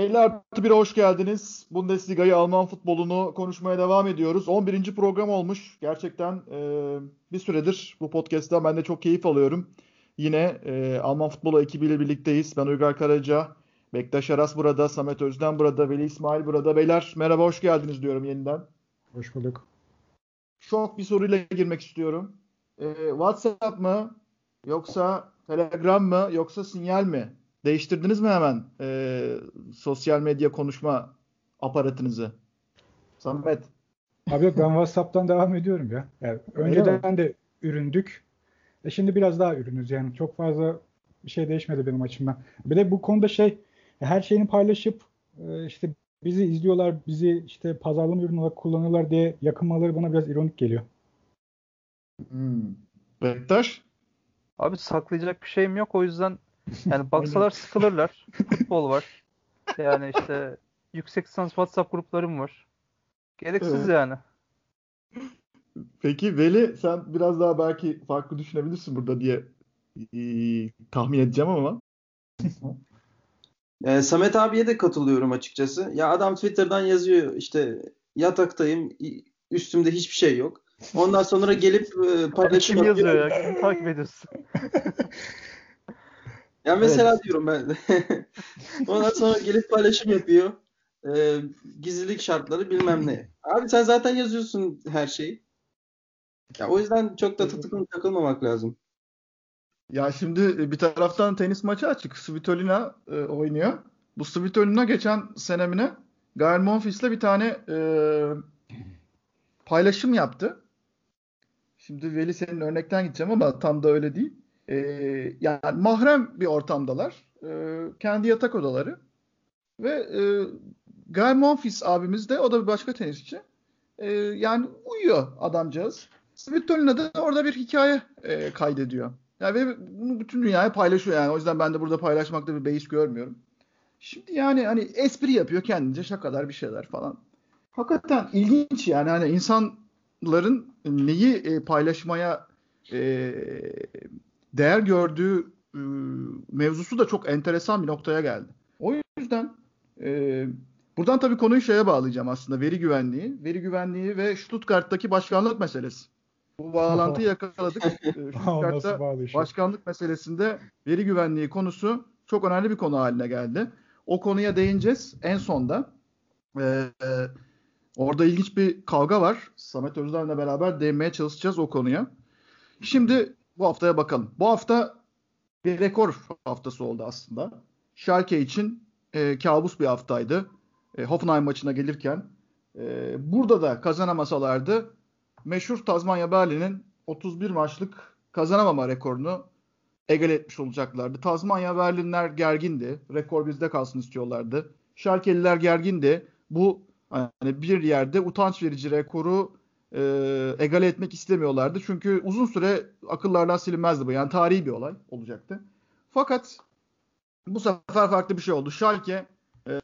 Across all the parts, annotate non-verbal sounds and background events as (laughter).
50 artı 1'e hoş geldiniz. Bundesliga'yı Alman futbolunu konuşmaya devam ediyoruz. 11. program olmuş. Gerçekten e, bir süredir bu podcast'ta ben de çok keyif alıyorum. Yine e, Alman futbolu ekibiyle birlikteyiz. Ben Uygar Karaca, Bektaş Aras burada, Samet Özden burada, Veli İsmail burada. Beyler merhaba hoş geldiniz diyorum yeniden. Hoş bulduk. Çok bir soruyla girmek istiyorum. E, WhatsApp mı yoksa Telegram mı yoksa sinyal mi? Değiştirdiniz mi hemen e, sosyal medya konuşma aparatınızı? Samet. Abi yok ben WhatsApp'tan devam ediyorum ya. Yani önceden de üründük. E şimdi biraz daha ürünüz yani. Çok fazla bir şey değişmedi benim açımdan. Bir de bu konuda şey her şeyini paylaşıp e, işte bizi izliyorlar, bizi işte pazarlama ürünü olarak kullanıyorlar diye yakınmaları bana biraz ironik geliyor. Hmm. Bektaş? Abi saklayacak bir şeyim yok o yüzden yani (laughs) baksalar sıkılırlar. Futbol var. Yani işte yüksek lisans WhatsApp gruplarım var. Gereksiz evet. yani. Peki Veli sen biraz daha belki farklı düşünebilirsin burada diye e, tahmin edeceğim ama. (laughs) e, Samet abiye de katılıyorum açıkçası. Ya adam Twitter'dan yazıyor işte yataktayım üstümde hiçbir şey yok. Ondan sonra gelip e, paylaşım Kim yazıyor ya? Kim takip ediyorsun? (laughs) Ya mesela evet. diyorum ben. (laughs) Ondan sonra gelip paylaşım yapıyor. Ee, gizlilik şartları bilmem ne. Abi sen zaten yazıyorsun her şeyi. Ya o yüzden çok da tutuklu takılmamak lazım. Ya şimdi e, bir taraftan tenis maçı açık. Svitolina e, oynuyor. Bu Svitolina geçen senemine Gael Monfils'le bir tane e, paylaşım yaptı. Şimdi Veli senin örnekten gideceğim ama tam da öyle değil. E, yani mahrem bir ortamdalar. E, kendi yatak odaları. Ve e, Guy Monfils abimiz de o da bir başka tenisçi. E, yani uyuyor adamcağız. Svitolina da orada bir hikaye e, kaydediyor. Yani ve bunu bütün dünyaya paylaşıyor yani. O yüzden ben de burada paylaşmakta bir beis görmüyorum. Şimdi yani hani espri yapıyor kendince şakalar bir şeyler falan. Hakikaten ilginç yani hani insanların neyi e, paylaşmaya e, değer gördüğü e, mevzusu da çok enteresan bir noktaya geldi. O yüzden e, buradan tabii konuyu şeye bağlayacağım aslında veri güvenliği. Veri güvenliği ve Stuttgart'taki başkanlık meselesi. Bu bağlantıyı (laughs) yakaladık. Stuttgart'ta başkanlık meselesinde veri güvenliği konusu çok önemli bir konu haline geldi. O konuya değineceğiz en sonda. Ee, orada ilginç bir kavga var. Samet Özden'le beraber değinmeye çalışacağız o konuya. Şimdi bu haftaya bakalım. Bu hafta bir rekor haftası oldu aslında. Schalke için e, kabus bir haftaydı. E, Hoffenheim maçına gelirken. E, burada da kazanamasalardı meşhur Tazmanya Berlin'in 31 maçlık kazanamama rekorunu egale etmiş olacaklardı. Tazmanya Berlinler gergindi. Rekor bizde kalsın istiyorlardı. Schalke'liler gergindi. Bu hani bir yerde utanç verici rekoru e, egale etmek istemiyorlardı. Çünkü uzun süre akıllardan silinmezdi bu. Yani tarihi bir olay olacaktı. Fakat bu sefer farklı bir şey oldu. Schalke e,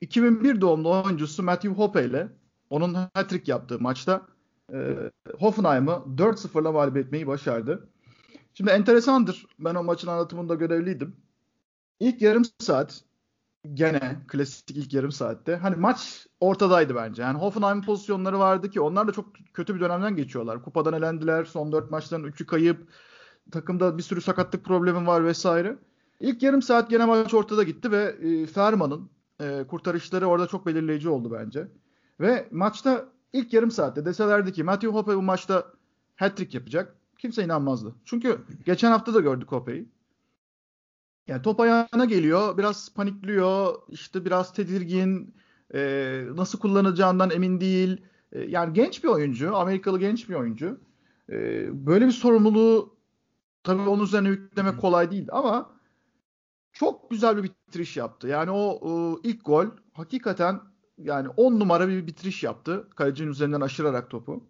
2001 doğumlu oyuncusu Matthew Hoppe ile onun hat-trick yaptığı maçta e, Hoffenheim'ı 4-0'la mağlup etmeyi başardı. Şimdi enteresandır. Ben o maçın anlatımında görevliydim. İlk yarım saat gene klasik ilk yarım saatte. Hani maç ortadaydı bence. Yani Hoffenheim pozisyonları vardı ki onlar da çok kötü bir dönemden geçiyorlar. Kupadan elendiler. Son dört maçların üçü kayıp. Takımda bir sürü sakatlık problemi var vesaire. İlk yarım saat gene maç ortada gitti ve e, Ferman'ın e, kurtarışları orada çok belirleyici oldu bence. Ve maçta ilk yarım saatte deselerdi ki Matthew Hoppe bu maçta hat-trick yapacak. Kimse inanmazdı. Çünkü geçen hafta da gördük Hoppe'yi. Yani top ayağına geliyor, biraz panikliyor, işte biraz tedirgin, e, nasıl kullanacağından emin değil. E, yani genç bir oyuncu, Amerikalı genç bir oyuncu. E, böyle bir sorumluluğu tabii onun üzerine yüklemek kolay değil ama çok güzel bir bitiriş yaptı. Yani o e, ilk gol hakikaten yani 10 numara bir bitiriş yaptı. Kalecinin üzerinden aşırarak topu.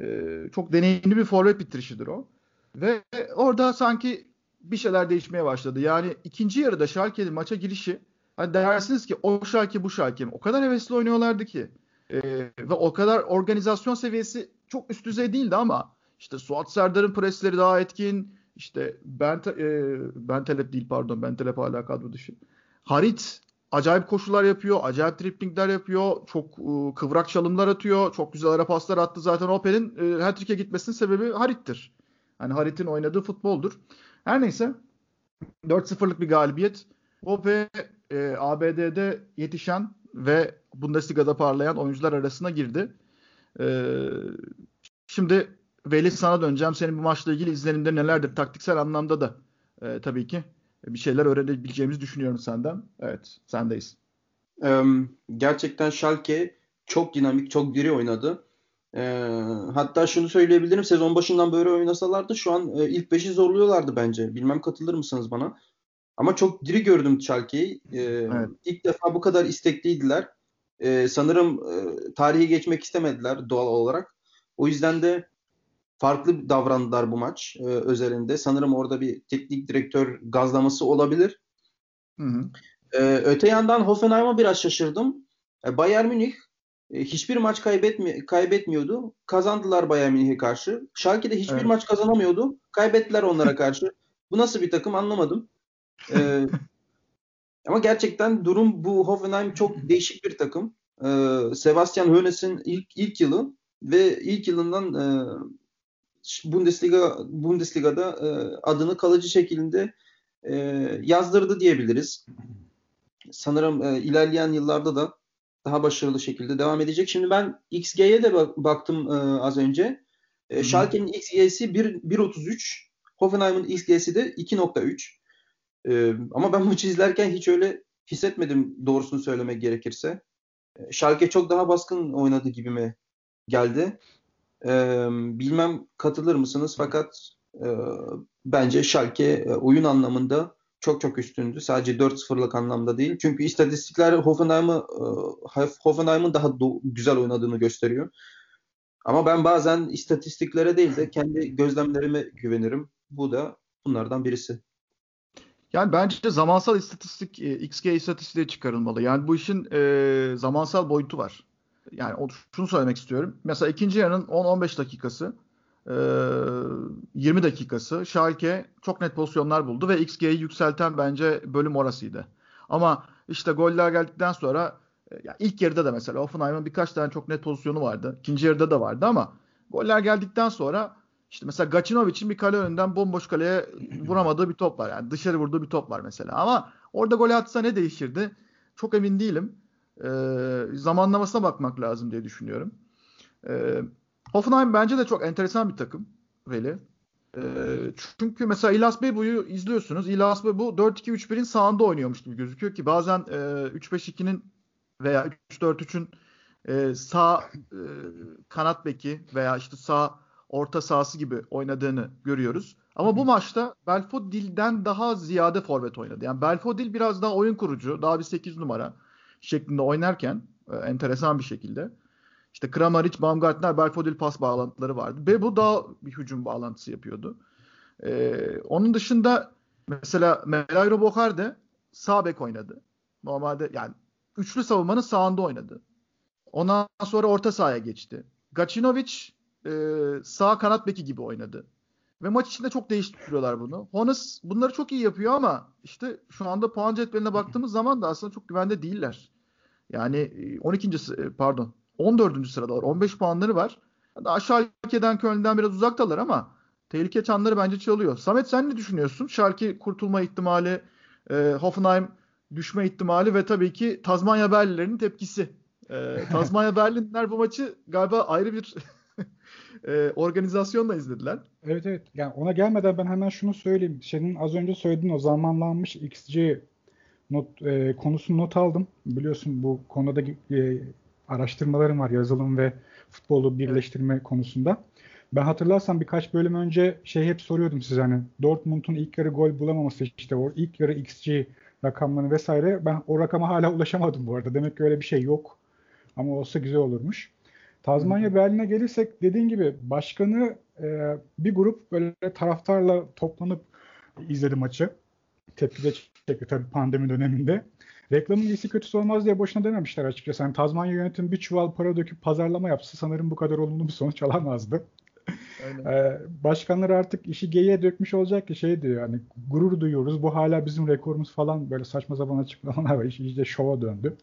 E, çok deneyimli bir forvet bitirişidir o. Ve orada sanki bir şeyler değişmeye başladı. Yani ikinci yarıda Schalke'nin maça girişi hani dersiniz ki o Schalke bu Schalke mi? O kadar hevesli oynuyorlardı ki. Ee, ve o kadar organizasyon seviyesi çok üst düzey değildi ama işte Suat Serdar'ın presleri daha etkin. İşte Bent, e, Bentelep değil pardon Bentelep hala kadro dışı. Harit acayip koşular yapıyor, acayip triplingler yapıyor, çok e, kıvrak çalımlar atıyor, çok güzel ara paslar attı. Zaten Opel'in e, hat-trick'e gitmesinin sebebi Harit'tir. Hani Harit'in oynadığı futboldur. Her neyse 4-0'lık bir galibiyet. Ope e, ABD'de yetişen ve Bundesliga'da parlayan oyuncular arasına girdi. E, şimdi Veli sana döneceğim. Senin bu maçla ilgili izlenimleri nelerdir? Taktiksel anlamda da e, tabii ki bir şeyler öğrenebileceğimizi düşünüyorum senden. Evet, sendeyiz. gerçekten Schalke çok dinamik, çok diri oynadı. Hatta şunu söyleyebilirim. Sezon başından böyle oynasalardı şu an ilk beşi zorluyorlardı bence. Bilmem katılır mısınız bana? Ama çok diri gördüm Schalke'yi. evet. İlk defa bu kadar istekliydiler. sanırım tarihi geçmek istemediler doğal olarak. O yüzden de farklı davrandılar bu maç e, özelinde. Sanırım orada bir teknik direktör gazlaması olabilir. Hı hı. E, öte yandan Hoffenheim'a biraz şaşırdım. E, Bayern Münih e, hiçbir maç kaybetmi kaybetmiyordu. Kazandılar Bayern Münih'e karşı. Schalke de hiçbir evet. maç kazanamıyordu. Kaybettiler onlara karşı. bu nasıl bir takım anlamadım. E, (laughs) ama gerçekten durum bu Hoffenheim çok değişik bir takım. E, Sebastian Hoeneß'in ilk ilk yılı ve ilk yılından e, Bundesliga Bundesliga'da e, adını kalıcı şekilde e, yazdırdı diyebiliriz. Sanırım e, ilerleyen yıllarda da daha başarılı şekilde devam edecek. Şimdi ben XG'ye de bak, baktım e, az önce. E, Schalke'nin XG'si 1.33, Hoffenheim'ın XG'si de 2.3. E, ama ben maçı izlerken hiç öyle hissetmedim doğrusunu söylemek gerekirse. E, Schalke çok daha baskın oynadı gibime geldi. E, bilmem katılır mısınız fakat e, bence Schalke e, oyun anlamında çok çok üstündü. Sadece 4-0'lık anlamda değil. Çünkü istatistikler Hoffenheim'ı e, Hoffenheim'ın daha do- güzel oynadığını gösteriyor. Ama ben bazen istatistiklere değil de kendi gözlemlerime güvenirim. Bu da bunlardan birisi. Yani bence zamansal istatistik, XG istatistiği çıkarılmalı. Yani bu işin e, zamansal boyutu var yani şunu söylemek istiyorum. Mesela ikinci yarının 10-15 dakikası 20 dakikası Schalke çok net pozisyonlar buldu ve XG'yi yükselten bence bölüm orasıydı. Ama işte goller geldikten sonra yani ilk yarıda da mesela Offenheim'ın birkaç tane çok net pozisyonu vardı. İkinci yarıda da vardı ama goller geldikten sonra işte mesela Gacinovic'in bir kale önünden bomboş kaleye vuramadığı bir top var. Yani dışarı vurduğu bir top var mesela. Ama orada gol atsa ne değişirdi? Çok emin değilim e, zamanlamasına bakmak lazım diye düşünüyorum. E, Hoffenheim bence de çok enteresan bir takım Veli. E, çünkü mesela İlas Bebu'yu izliyorsunuz. İlas Bebu 4-2-3-1'in sağında oynuyormuş gibi gözüküyor ki bazen e, 3-5-2'nin veya 3-4-3'ün e, sağ e, kanat beki veya işte sağ orta sahası gibi oynadığını görüyoruz. Ama bu maçta Belfodil'den daha ziyade forvet oynadı. Yani Belfodil biraz daha oyun kurucu, daha bir 8 numara şeklinde oynarken e, enteresan bir şekilde işte Kramaric, Baumgartner, Belfodil pas bağlantıları vardı. Ve bu daha bir hücum bağlantısı yapıyordu. Ee, onun dışında mesela Melairo Bokar da sağ bek oynadı. Normalde yani üçlü savunmanın sağında oynadı. Ondan sonra orta sahaya geçti. Gacinovic e, sağ kanat beki gibi oynadı. Ve maç içinde çok değiştiriyorlar bunu. Honas bunları çok iyi yapıyor ama işte şu anda puan cetveline baktığımız zaman da aslında çok güvende değiller. Yani 12. E, e, pardon 14. sıradalar. 15 puanları var. Daha Schalke'den Köln'den biraz uzaktalar ama tehlike çanları bence çalıyor. Samet sen ne düşünüyorsun? Schalke kurtulma ihtimali, e, Hoffenheim düşme ihtimali ve tabii ki Tazmanya Berlinlerinin tepkisi. E, (laughs) Tazmanya Berlinler bu maçı galiba ayrı bir (laughs) e, organizasyonla izlediler. Evet evet. Yani ona gelmeden ben hemen şunu söyleyeyim. Senin az önce söylediğin o zamanlanmış XG not e, konusunu not aldım. Biliyorsun bu konuda e, araştırmalarım var yazılım ve futbolu birleştirme evet. konusunda. Ben hatırlarsam birkaç bölüm önce şey hep soruyordum size hani Dortmund'un ilk yarı gol bulamaması işte o ilk yarı XG rakamlarını vesaire ben o rakama hala (laughs) ulaşamadım bu arada. Demek ki öyle bir şey yok. Ama olsa güzel olurmuş. Tazmanya Berlin'e gelirsek dediğin gibi başkanı e, bir grup böyle taraftarla toplanıp izledi maçı. Tepki de çekti tabii pandemi döneminde. Reklamın iyisi kötüsü olmaz diye boşuna dememişler açıkçası. Yani Tazmanya yönetim bir çuval para döküp pazarlama yapsa sanırım bu kadar olumlu bir sonuç (laughs) alamazdı. Ee, başkanlar artık işi geyiğe dökmüş olacak ki şey diyor hani gurur duyuyoruz bu hala bizim rekorumuz falan böyle saçma sapan açıklamalar var. İş iyice şova döndü.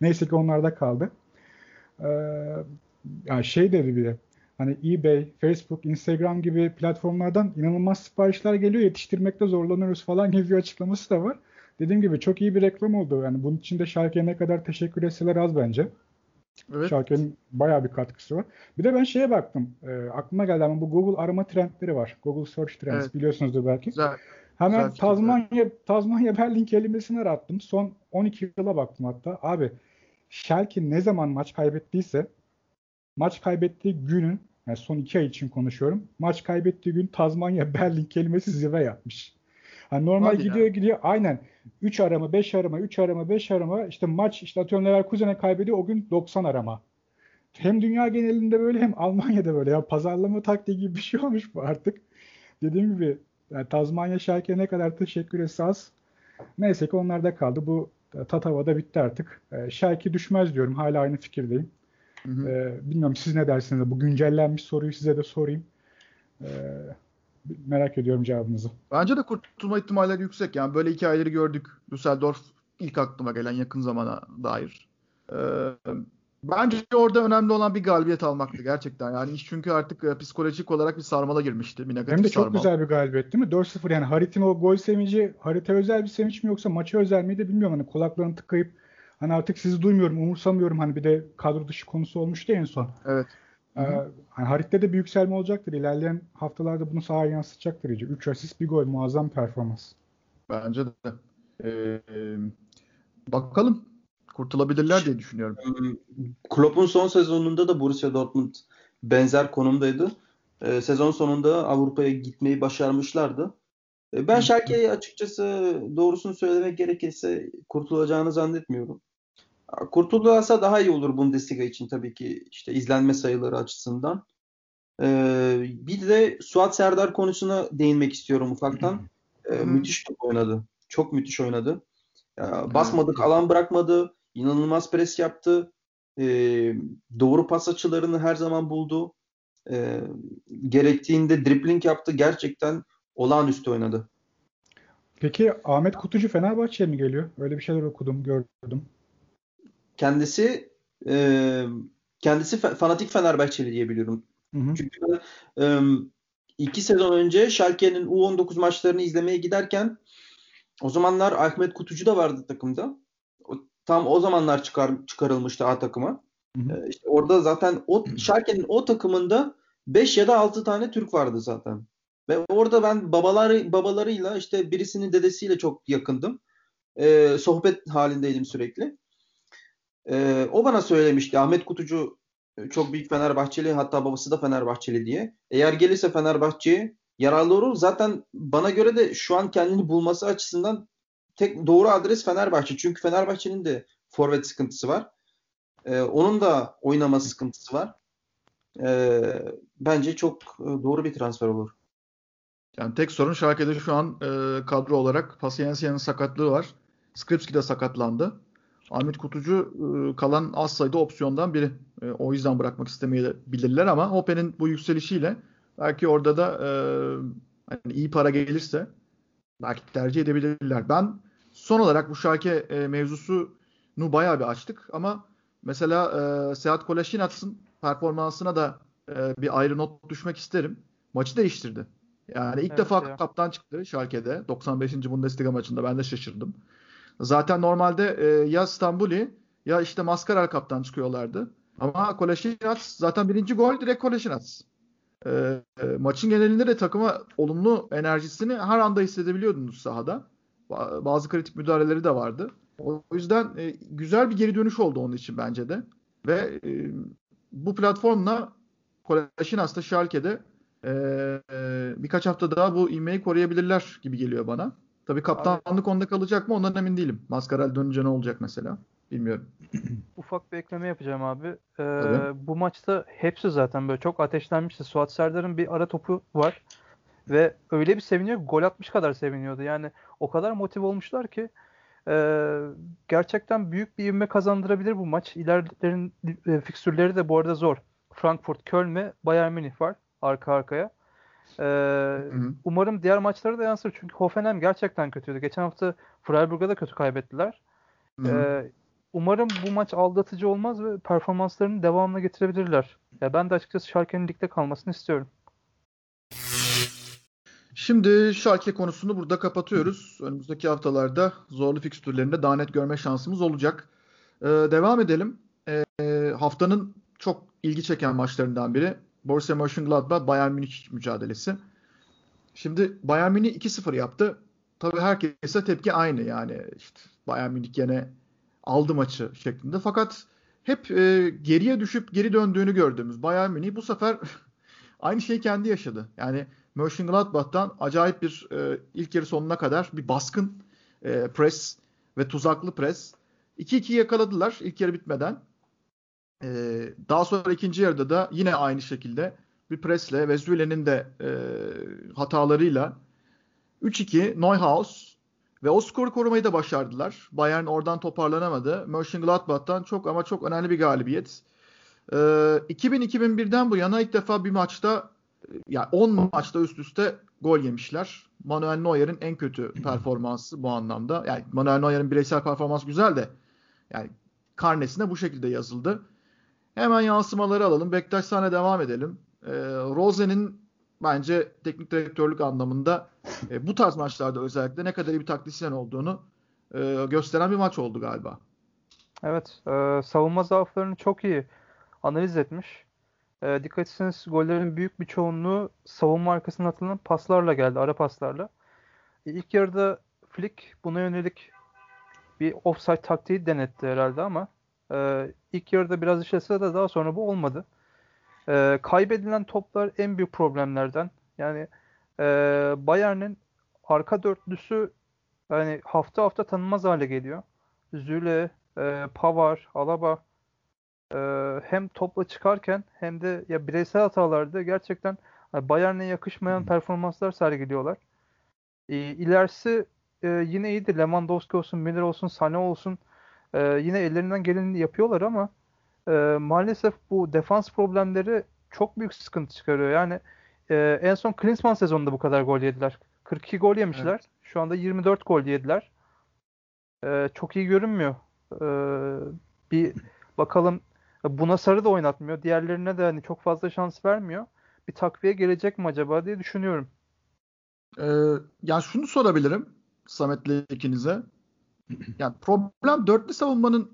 Neyse ki onlarda kaldı. Ee, yani şey dedi bir de hani eBay, Facebook, Instagram gibi platformlardan inanılmaz siparişler geliyor. Yetiştirmekte zorlanıyoruz falan (laughs) gibi bir açıklaması da var. Dediğim gibi çok iyi bir reklam oldu. Yani bunun için de Schalke'ye ne kadar teşekkür etseler az bence. Evet. Schalke'nin bayağı bir katkısı var. Bir de ben şeye baktım. E, aklıma geldi ama bu Google arama trendleri var. Google Search Trends evet. biliyorsunuzdur belki. Güzel. Hemen Güzel Tazmanya Tazmanya (laughs) Berlin kelimesini arattım. Son 12 yıla baktım hatta. Abi Schalke ne zaman maç kaybettiyse maç kaybettiği günün yani son iki ay için konuşuyorum. Maç kaybettiği gün Tazmanya (laughs) Berlin kelimesi zirve yapmış. Hani normal Hadi gidiyor ya. gidiyor aynen 3 arama 5 arama 3 arama 5 arama işte maç işte atıyorum Leverkusen'e kaybediyor o gün 90 arama. Hem dünya genelinde böyle hem Almanya'da böyle ya pazarlama taktiği gibi bir şey olmuş bu artık. Dediğim gibi yani Tazmanya Schalke'ye ne kadar teşekkür etse az. Neyse ki onlar da kaldı. Bu Tatava'da bitti artık. E, Schalke düşmez diyorum. Hala aynı fikirdeyim. Hı hı. E, bilmiyorum siz ne dersiniz? Bu güncellenmiş soruyu size de sorayım. E, merak ediyorum cevabınızı. Bence de kurtulma ihtimalleri yüksek. Yani böyle hikayeleri gördük. Düsseldorf ilk aklıma gelen yakın zamana dair. Ee, bence orada önemli olan bir galibiyet almaktı gerçekten. Yani iş çünkü artık e, psikolojik olarak bir sarmala girmişti. Bir negatif Hem de çok sarmal. güzel bir galibiyet değil mi? 4-0 yani Harit'in o gol sevinci Harit'e özel bir sevinç mi yoksa maça özel miydi bilmiyorum. Hani kulaklarını tıkayıp hani artık sizi duymuyorum, umursamıyorum. Hani bir de kadro dışı konusu olmuştu en son. Evet. Ee, hani Harit'te de bir yükselme olacaktır. İlerleyen haftalarda bunu sahaya yansıtacaktır iyice. 3 asist bir gol muazzam performans. Bence de. Ee, bakalım kurtulabilirler diye düşünüyorum. Klopp'un son sezonunda da Borussia Dortmund benzer konumdaydı. Ee, sezon sonunda Avrupa'ya gitmeyi başarmışlardı. Ee, ben Schalke'yi açıkçası doğrusunu söylemek gerekirse kurtulacağını zannetmiyorum. Kurtulursa daha iyi olur Bundesliga için tabii ki işte izlenme sayıları açısından. Ee, bir de Suat Serdar konusuna değinmek istiyorum ufaktan. Ee, müthiş top oynadı. Çok müthiş oynadı. Ee, basmadık, alan bırakmadı. İnanılmaz pres yaptı. Ee, doğru pas açılarını her zaman buldu. Ee, gerektiğinde dribbling yaptı. Gerçekten olağanüstü oynadı. Peki Ahmet Kutucu Fenerbahçe'ye mi geliyor? Öyle bir şeyler okudum, gördüm kendisi e, kendisi fanatik Fenerbahçeli diye biliyorum. Hı hı. Çünkü e, iki sezon önce Schalke'nin U19 maçlarını izlemeye giderken o zamanlar Ahmet Kutucu da vardı takımda. O, tam o zamanlar çıkar, çıkarılmıştı A takıma. Hı hı. E, işte orada zaten o Schalke'nin o takımında 5 ya da 6 tane Türk vardı zaten. Ve orada ben babaları babalarıyla işte birisinin dedesiyle çok yakındım. E, sohbet halindeydim sürekli. E, o bana söylemişti Ahmet Kutucu e, çok büyük Fenerbahçeli hatta babası da Fenerbahçeli diye. Eğer gelirse Fenerbahçe'ye yararlı olur. Zaten bana göre de şu an kendini bulması açısından tek doğru adres Fenerbahçe. Çünkü Fenerbahçe'nin de forvet sıkıntısı var. Ee, onun da oynama sıkıntısı var. Ee, bence çok e, doğru bir transfer olur. Yani tek sorun Schalke'de şu an e, kadro olarak Pasiencia'nın sakatlığı var. Skripski de sakatlandı. Ahmet Kutucu e, kalan az sayıda opsiyondan biri. E, o yüzden bırakmak istemeyebilirler ama Hope'nin bu yükselişiyle belki orada da e, hani iyi para gelirse belki tercih edebilirler. Ben son olarak bu Şalke mevzusunu bayağı bir açtık ama mesela e, Seat Kolaşinats'ın performansına da bir ayrı not düşmek isterim. Maçı değiştirdi. Yani ilk evet, defa ya. kaptan çıktı Schalke'de 95. Bundesliga maçında ben de şaşırdım. Zaten normalde e, ya Stambuli ya işte Maskaral kaptan çıkıyorlardı. Ama Koleşinats zaten birinci gol direkt Koleşinats. E, e, maçın genelinde de takıma olumlu enerjisini her anda hissedebiliyordunuz sahada. Bazı kritik müdahaleleri de vardı. O yüzden e, güzel bir geri dönüş oldu onun için bence de. Ve e, bu platformla Koleşinas'ta Schalke'de e, e, birkaç hafta daha bu ivmeyi koruyabilirler gibi geliyor bana. Tabii kaptanlık Abi, onda kalacak mı ondan emin değilim. Mascaral dönünce ne olacak mesela? Bilmiyorum. (clears throat) Ufak bir ekleme yapacağım abi. Ee, bu maçta hepsi zaten böyle çok ateşlenmişti. Suat Serdar'ın bir ara topu var. Ve öyle bir seviniyor gol atmış kadar seviniyordu. Yani o kadar motive olmuşlar ki e, gerçekten büyük bir ivme kazandırabilir bu maç. İlerlerin e, fikstürleri de bu arada zor. Frankfurt, Köln ve Bayern Münih var. arka arkaya. Ee, umarım diğer maçlara da yansır. Çünkü Hoffenheim gerçekten kötüydü. Geçen hafta Freiburg'a da kötü kaybettiler. Ee, umarım bu maç aldatıcı olmaz ve performanslarını devamına getirebilirler. Ya ben de açıkçası Schalke'nin ligde kalmasını istiyorum. Şimdi Schalke konusunu burada kapatıyoruz. Önümüzdeki haftalarda zorlu fikstürlerinde daha net görme şansımız olacak. Ee, devam edelim. Ee, haftanın çok ilgi çeken maçlarından biri Borussia Mönchengladbach Bayern Münih mücadelesi. Şimdi Bayern Münih 2-0 yaptı. Tabii herkese tepki aynı yani. İşte Bayern Münih gene aldı maçı şeklinde. Fakat hep e, geriye düşüp geri döndüğünü gördüğümüz Bayern Münih bu sefer (laughs) aynı şeyi kendi yaşadı. Yani Mönchengladbach'tan acayip bir e, ilk yarı sonuna kadar bir baskın e, pres ve tuzaklı pres. 2-2 yakaladılar ilk yarı bitmeden. E, daha sonra ikinci yarıda da yine aynı şekilde bir presle ve Züle'nin de e, hatalarıyla 3-2 Neuhaus ve o skoru korumayı da başardılar. Bayern oradan toparlanamadı. Mönchengladbach'tan çok ama çok önemli bir galibiyet. E, 2000-2001'den bu yana ilk defa bir maçta yani 10 maçta üst üste gol yemişler. Manuel Neuer'in en kötü performansı bu anlamda. Yani Manuel Neuer'in bireysel performans güzel de yani karnesine bu şekilde yazıldı. Hemen yansımaları alalım. Bektaş sana devam edelim. E, Rosen'in bence teknik direktörlük anlamında e, bu tarz maçlarda özellikle ne kadar iyi bir taktisyen olduğunu e, gösteren bir maç oldu galiba. Evet. E, savunma zaaflarını çok iyi analiz etmiş. E, dikkat etseniz gollerin büyük bir çoğunluğu savunma arkasına atılan paslarla geldi. Ara paslarla. E, ilk yarıda Flick buna yönelik bir offside taktiği denetti herhalde ama e, ilk yarıda biraz işlese de daha sonra bu olmadı. E, kaybedilen toplar en büyük problemlerden. Yani e, Bayern'in arka dörtlüsü yani hafta hafta tanınmaz hale geliyor. Züle, e, Pavar, Alaba e, hem topla çıkarken hem de ya bireysel hatalarda gerçekten Bayern'e yakışmayan performanslar sergiliyorlar. E, ilerisi e, yine iyiydi. Lewandowski olsun, Müller olsun, Sane olsun. E, yine ellerinden geleni yapıyorlar ama e, maalesef bu defans problemleri çok büyük sıkıntı çıkarıyor. Yani e, en son Klinsmann sezonunda bu kadar gol yediler. 42 gol yemişler. Evet. Şu anda 24 gol yediler. E, çok iyi görünmüyor. E, bir bakalım buna sarı da oynatmıyor. Diğerlerine de hani çok fazla şans vermiyor. Bir takviye gelecek mi acaba diye düşünüyorum. Ee, ya şunu sorabilirim Samet'le ikinize. (clears throat) Yani problem dörtlü savunmanın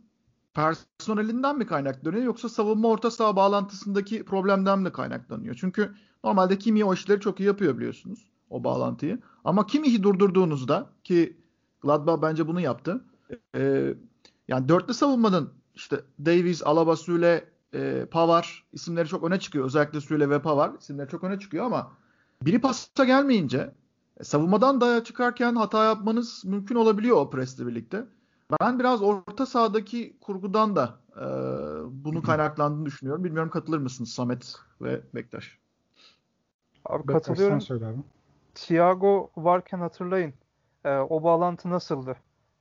personelinden mi kaynaklanıyor yoksa savunma orta saha bağlantısındaki problemden mi kaynaklanıyor? Çünkü normalde Kimi o işleri çok iyi yapıyor biliyorsunuz o bağlantıyı. Ama Kimi'yi durdurduğunuzda ki Gladbach bence bunu yaptı. E, yani dörtlü savunmanın işte Davies, Alaba, Süle, e, Pavar isimleri çok öne çıkıyor. Özellikle Süle ve Pavar isimleri çok öne çıkıyor ama biri pasta gelmeyince savunmadan da çıkarken hata yapmanız mümkün olabiliyor o presle birlikte. Ben biraz orta sahadaki kurgudan da e, bunu kaynaklandığını düşünüyorum. Bilmiyorum katılır mısınız Samet ve Bektaş? Abi katılıyorum. Söyle abi. Thiago varken hatırlayın. E, o bağlantı nasıldı?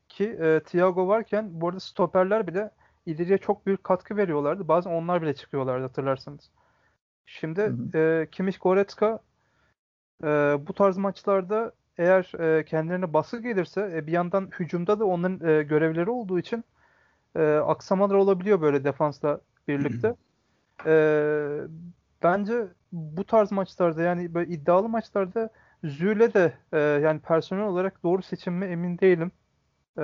Ki e, Thiago varken bu arada stoperler bile ileriye çok büyük katkı veriyorlardı. Bazen onlar bile çıkıyorlardı hatırlarsanız. Şimdi hı hı. e, Kimmich Goretzka e, bu tarz maçlarda eğer e, kendilerine baskı gelirse e, bir yandan hücumda da onların e, görevleri olduğu için e, aksamalar olabiliyor böyle defansla birlikte. e, bence bu tarz maçlarda yani böyle iddialı maçlarda Züle de e, yani personel olarak doğru seçim mi emin değilim. E,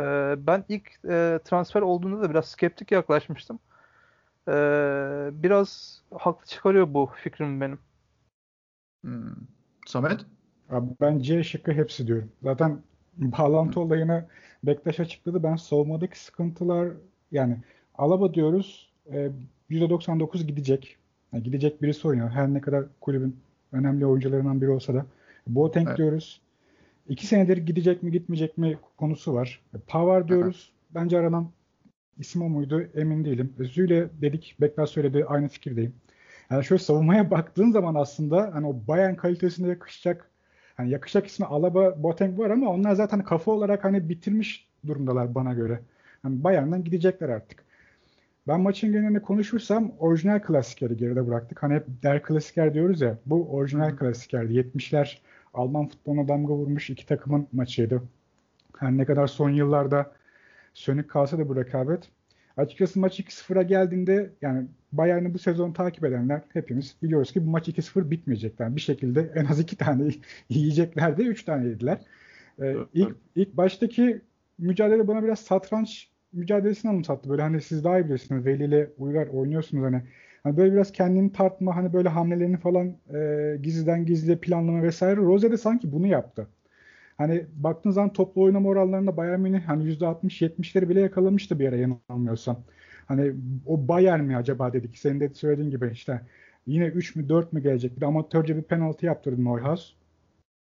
ben ilk e, transfer olduğunda da biraz skeptik yaklaşmıştım. E, biraz haklı çıkarıyor bu fikrim benim. Hmm. Samet? Abi ben C şıkkı hepsi diyorum. Zaten bağlantı olayını Bektaş açıkladı. Ben savunmadaki sıkıntılar yani Alaba diyoruz e, %99 gidecek. Yani gidecek birisi oynuyor. Her ne kadar kulübün önemli oyuncularından biri olsa da. Boateng evet. diyoruz. İki senedir gidecek mi gitmeyecek mi konusu var. E, Pavar diyoruz. Evet. Bence aranan isim o muydu emin değilim. E, Züle dedik. Bektaş söyledi. Aynı fikirdeyim. Yani şöyle savunmaya baktığın zaman aslında hani o Bayern kalitesine yakışacak hani yakışacak ismi Alaba, Boateng var ama onlar zaten kafa olarak hani bitirmiş durumdalar bana göre. Hani Bayern'dan gidecekler artık. Ben maçın genelinde konuşursam orijinal klasikeri geride bıraktık. Hani hep der klasiker diyoruz ya. Bu orijinal klasikerdi. 70'ler Alman futboluna damga vurmuş iki takımın maçıydı. Her ne kadar son yıllarda sönük kalsa da bu rekabet. Açıkçası maç 2-0'a geldiğinde yani Bayern'i bu sezon takip edenler hepimiz biliyoruz ki bu maç 2-0 bitmeyecekler. Bir şekilde en az iki tane (laughs) yiyeceklerdi. Üç tane yediler. Ee, ilk, ilk baştaki mücadele bana biraz satranç mücadelesini anımsattı. Böyle hani siz daha iyi bilirsiniz. Veli ile Uygar oynuyorsunuz hani. Hani böyle biraz kendini tartma hani böyle hamlelerini falan e, gizliden gizliye planlama vesaire. Rose de sanki bunu yaptı. Hani baktığın zaman toplu oynama oranlarında Bayern Münih hani %60-70'leri bile yakalamıştı bir ara yanılmıyorsam. Hani o Bayern mi acaba dedik. Senin de söylediğin gibi işte yine 3 mü 4 mü gelecek? Bir de amatörce bir penaltı yaptırdı Neuhaus.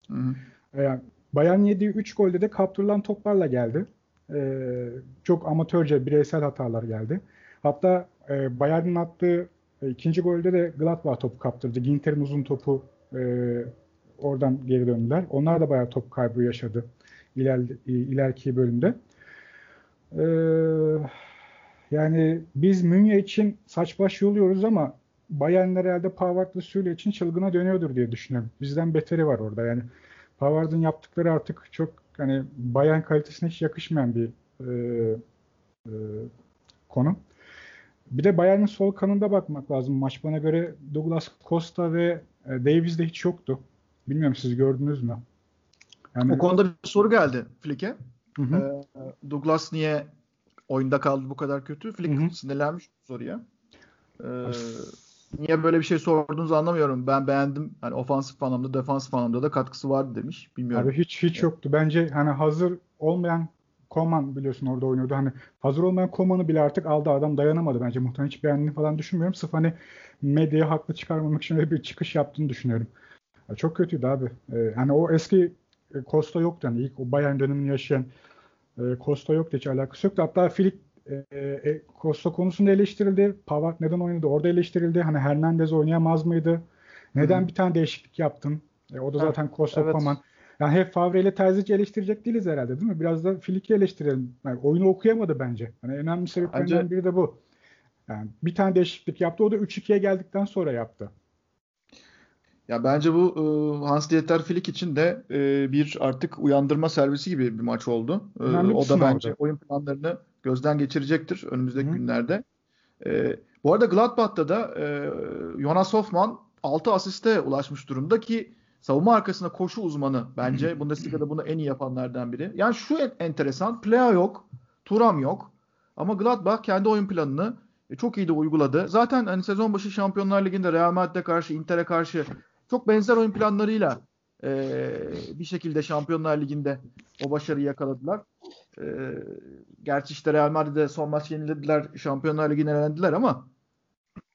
Hı. Yani Bayern yediği 3 golde de kaptırılan toplarla geldi. Ee, çok amatörce bireysel hatalar geldi. Hatta e, Bayern'in attığı e, ikinci golde de Gladbach topu kaptırdı. Ginter'in uzun topu e, oradan geri döndüler. Onlar da bayağı top kaybı yaşadı iler, ileriki bölümde. Ee, yani biz Münye için saç baş yoluyoruz ama Bayernler herhalde Pavard'la Süle için çılgına dönüyordur diye düşünüyorum. Bizden beteri var orada yani. Pavard'ın yaptıkları artık çok hani Bayern kalitesine hiç yakışmayan bir e, e, konu. Bir de Bayern'in sol kanında bakmak lazım. Maç bana göre Douglas Costa ve e, Davies de hiç yoktu. Bilmiyorum siz gördünüz mü? Yani... O konuda bir soru geldi Flick'e. Ee, Douglas niye oyunda kaldı bu kadar kötü? Flick hı hı. sinirlenmiş bu soruya. Ee, niye böyle bir şey sorduğunuzu anlamıyorum. Ben beğendim. Hani ofansif anlamda, defansif anlamda da katkısı vardı demiş. Bilmiyorum. Abi hiç hiç yoktu. Bence hani hazır olmayan Koman biliyorsun orada oynuyordu. Hani hazır olmayan Koman'ı bile artık aldı adam dayanamadı bence. Muhtemelen hiç beğendiğini falan düşünmüyorum. Sırf hani medyayı haklı çıkarmamak için öyle bir çıkış yaptığını düşünüyorum. Ya çok kötüydü abi. Ee, hani o eski e, Costa yoktu. Yani ilk o Bayern dönemini yaşayan e, Costa yoktu. Hiç alakası yoktu. Hatta Filik e, e, Costa konusunda eleştirildi. Pavard neden oynadı? Orada eleştirildi. Hani Hernandez oynayamaz mıydı? Neden Hı. bir tane değişiklik yaptın? E, o da zaten Costa evet. Koman. Yani hep Favre ile Terzic eleştirecek değiliz herhalde değil mi? Biraz da Filik'i eleştirelim. Yani oyunu okuyamadı bence. Hani önemli sebeplerinden bence... biri de bu. Yani bir tane değişiklik yaptı. O da 3-2'ye geldikten sonra yaptı. Ya bence bu e, Hans Dieter Flick için de e, bir artık uyandırma servisi gibi bir maç oldu. E, o da bence oyun planlarını gözden geçirecektir önümüzdeki Hı. günlerde. E, bu arada Gladbach'ta da e, Jonas Hoffman 6 asiste ulaşmış durumda ki savunma arkasında koşu uzmanı bence. Bundesliga'da bunu en iyi yapanlardan biri. Yani şu en, enteresan. Plea yok. Turam yok. Ama Gladbach kendi oyun planını çok iyi de uyguladı. Zaten hani sezon başı Şampiyonlar Ligi'nde Real Madrid'e karşı, Inter'e karşı çok benzer oyun planlarıyla e, bir şekilde Şampiyonlar Ligi'nde o başarıyı yakaladılar. E, gerçi işte Real Madrid'e son maç yenilediler. Şampiyonlar Ligi'ne elendiler ama